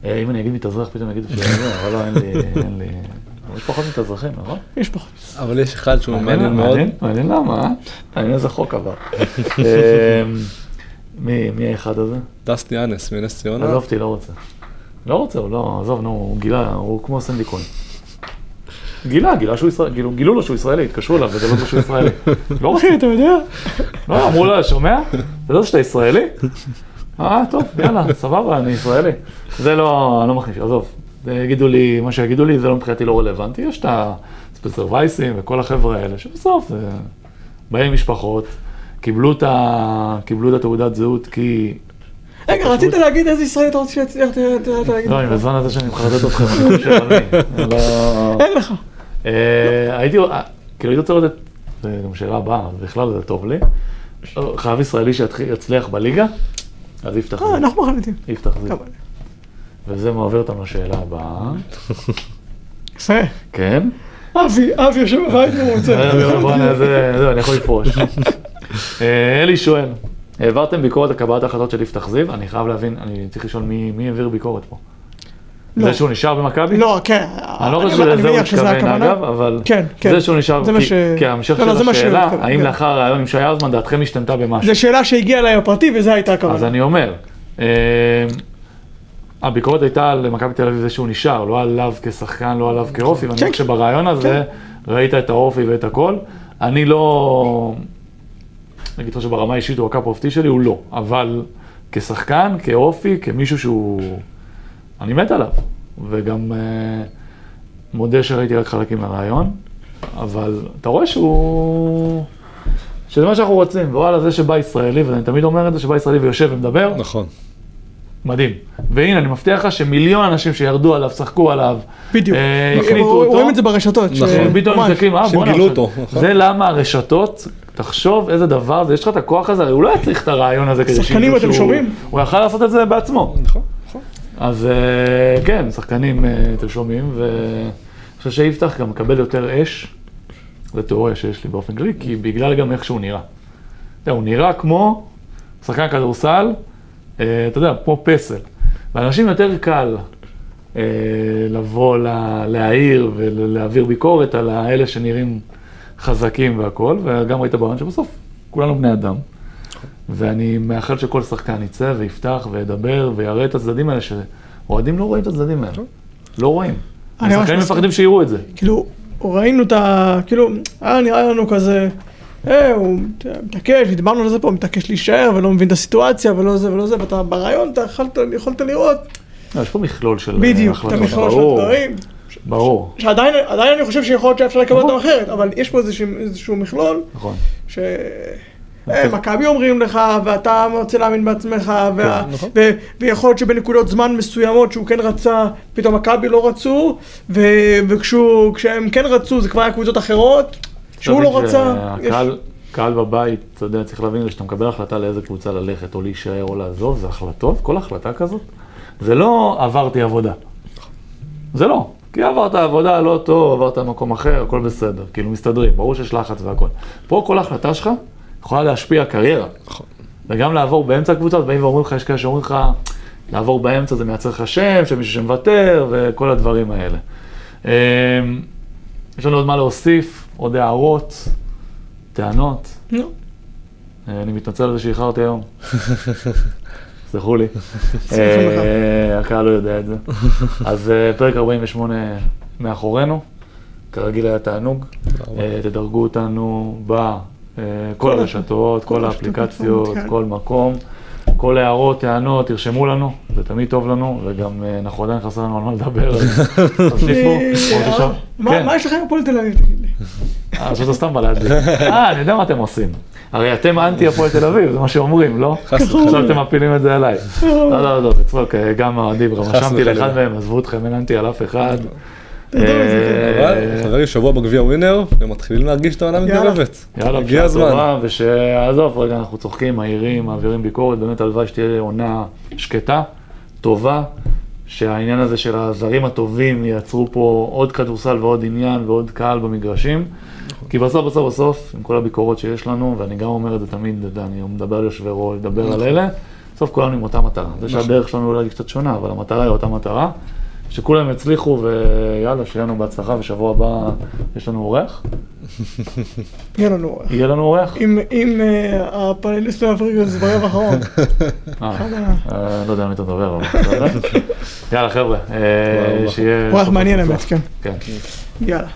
אה, אם אני אגיד מתאזרח, פתאום יגידו שזה, אבל לא, אין לי, אין לי... יש פחות מתאזרחים, נכון? יש פחות. אבל יש אחד שהוא מעניין מאוד. מעניין, למה, אה? מעניין איזה חוק עבר. אה, מי מי האחד הזה? דסטי אנס מנס ציונה. עזוב אותי, לא רוצה. לא רוצה, הוא לא, עזוב, נו, הוא גילה, הוא כמו סנדי כהן. גילה, גילה שהוא ישראלי, גילו, גילו לו שהוא ישראלי, התקשרו אליו, וזה לא שהוא ישראלי. לא רוצה. אתה יודע? לא, אמרו לו, שומע? אתה יודע שאתה ישראלי? אה, טוב, יאללה, סבבה, אני ישראלי. זה לא, אני לא מכניס, עזוב. יגידו לי, מה שיגידו לי, זה לא מבחינתי לא רלוונטי. יש את הספנסר וייסים וכל החבר'ה האלה, שבסוף זה... באים משפחות, קיבלו את ה... קיבלו את התעודת זהות כי... רגע, רצית להגיד איזה ישראלי אתה רוצה שיצליח, ת- ת- ת- להגיד. לא, אני בזמן הזה שאני מכבדת אתכם, אני חושב על מי. לא... אין לך. אה, הייתי, אה, כאילו הייתי רוצה לראות את, זה גם שאלה הבאה, בכלל זה טוב לי. חייב ישראלי שיצליח בליגה, אז יפתח אה, זיו. אנחנו מחליטים. יפתח. גם. וזה מעביר אותנו לשאלה הבאה. יפה. כן. אבי, אבי יושב בבית. אה, זה- זהו, אני יכול לפרוש. אה, אלי שואל, העברתם ביקורת על קבלת ההחלטות של יפתח זיו? אני חייב להבין, אני צריך לשאול מי מי העביר ביקורת פה. לא. זה שהוא נשאר במכבי? לא, כן. אני לא חושב שלזה הוא התכוון. אגב, אבל כן, כן. זה שהוא נשאר, זה כי- ש- כי ההמשך לא, לא, של השאלה, האם כן. לאחר הרעיון עם שי האוזמן דעתכם השתנתה במשהו? זו שאלה שהגיעה אליי הפרטי וזה הייתה הכוונה. אז אני אומר, אה, הביקורת הייתה על מכבי תל אביב זה שהוא נשאר, לא עליו כשחקן, לא עליו כאופי, ואני כן, חושב שברעיון הזה ראית את האופי ואת הכל. אני לא, נגיד לך שברמה האישית הוא הקאפ אופטי שלי, הוא לא, אבל כשחקן, כאופי, כמישהו שהוא, אני מת עליו, וגם אה, מודה שראיתי רק חלקים מהרעיון, אבל אתה רואה שהוא... שזה מה שאנחנו רוצים, וואלה, זה שבא ישראלי, ואני תמיד אומר את זה, שבא ישראלי ויושב ומדבר, נכון. מדהים. והנה, אני מבטיח לך שמיליון אנשים שירדו עליו, צחקו עליו, בדיוק. אה, הם הקליטו אותו. רואים את זה ברשתות. נכון. ש- פתאום ממש. מסתכלים, אה שהם בואנה, גילו עכשיו- אותו, נכון. זה למה הרשתות, תחשוב איזה דבר זה, יש לך את הכוח הזה, הרי הוא לא היה צריך את הרעיון הזה כדי שחקנים, שידעו אתם שהוא- שומעים? הוא יכל לעשות את זה בעצמו. נכון, נכון. אז אה, כן, שחקנים, אה, אתם שומעים, ואני חושב שיפתח גם מקבל יותר אש, זו תיאוריה שיש לי באופן כללי, כי בגלל גם איך שהוא נראה. אתה יודע, הוא נראה כמו שחקן כדורסל, אה, אתה יודע, כמו פסל. לאנשים יותר קל לבוא, לה- להעיר ולהעביר ביקורת על האלה שנראים חזקים והכול, וגם ראית ברעיון שבסוף כולנו בני אדם. ואני מאחל שכל שחקן יצא ויפתח וידבר ויראה את הצדדים האלה, שאוהדים לא רואים את הצדדים האלה. לא רואים. השחקנים. מפחדים שיראו את זה. כאילו, ראינו את ה... כאילו, היה נראה לנו כזה, אה, הוא מתעקש, ודיברנו על זה פה, מתעקש להישאר ולא מבין את הסיטואציה ולא זה ולא זה, ואתה ברעיון, אתה יכולת, לראות לא, יש פה מכלול של אה, בדיוק, את החלטות, המכלול של הדברים, ברור, שעדיין עדיין אני חושב שיכול להיות שאפשר לקבל. אותם אחרת, אבל יש פה איזשהו, מכלול, נכון. ש... אה, מכבי אומרים לך, ואתה רוצה להאמין בעצמך, וה- נכון. ויכול להיות שבנקודות זמן מסוימות שהוא כן רצה, פתאום מכבי לא רצו, ו- וכשהוא- כשהם כן רצו זה כבר היה קבוצות אחרות, שהוא לא רצה. שהקהל קהל בבית, אתה יודע, צריך להבין שאתה מקבל החלטה לאיזה קבוצה ללכת, או להישאר או לעזוב, זה החלטות, כל החלטה כזאת, זה לא עברתי עבודה. זה לא. כי עברת עבודה לא טוב, עברת למקום אחר, הכל בסדר, כאילו מסתדרים, ברור שיש לחץ והכל. פה כל החלטה שלך יכולה להשפיע קריירה. נכון. וגם לעבור באמצע הקבוצות, באים ואומרים לך, יש כאלה שאומרים לך, לעבור באמצע זה מייצר לך שם, של מישהו שמוותר, וכל הדברים האלה. אמ, יש לנו עוד מה להוסיף, עוד הערות, טענות. נו, אה, אני מתנצל על זה שאיחרתי היום. סלחו לי. אה, הקהל לא יודע את זה. אז אה, פרק 48 מאחורינו. כרגיל היה תענוג. אה, תדרגו אותנו בכל כל הרשתות, כל האפליקציות, כן. כל מקום. כל הערות, טענות, תרשמו לנו, זה תמיד טוב לנו, וגם אנחנו עדיין חסר לנו על מה לדבר, אז תוסיפו. מה כן. מה יש לכם הפועל תל אביב, תגיד לי? אה, עכשיו אתה סתם להדליק. אה, אני יודע מה אתם עושים. הרי אתם אנטי הפועל תל אביב, זה מה שאומרים, לא? חס וחלילה. עכשיו אתם מפילים את זה עליי. לא, לא, לא, בצחוק, אה, גם האוהדים, רשמתי. לאחד מהם, עזבו אתכם, אין אנטי על אף אחד. אה, אבל חברים, שבוע בגביע ווינר, ומתחילים להרגיש את העונה. מתגרבת. יאללה, הגיע הזמן. ושעזוב, רגע, אנחנו צוחקים, מעירים, מעבירים ביקורת, באמת הלוואי שתהיה עונה שקטה, טובה, שהעניין הזה של הזרים הטובים ייצרו פה עוד כדורסל ועוד עניין ועוד קהל במגרשים. כי בסוף, בסוף, בסוף, עם כל הביקורות שיש לנו, ואני גם אומר את זה תמיד, אני מדבר על יושבי ראש, מדבר על אלה, בסוף כולנו עם אותה מטרה. זה שהדרך שלנו אולי קצת שונה, אבל המטרה היא אותה מטרה. שכולם יצליחו, ויאללה, שיהיה לנו בהצלחה, ושבוע הבא יש לנו אורח. יהיה לנו אורח. יהיה לנו אורח? אם- אה, הפאנליסט לא יפריעו את זה ברבע האחרון. אה, אה, לא יודע מי אתה מדבר, אבל בסדר. יאללה חבר'ה, שיהיה... אורח מעניין. האמת, כן. כן. יאללה.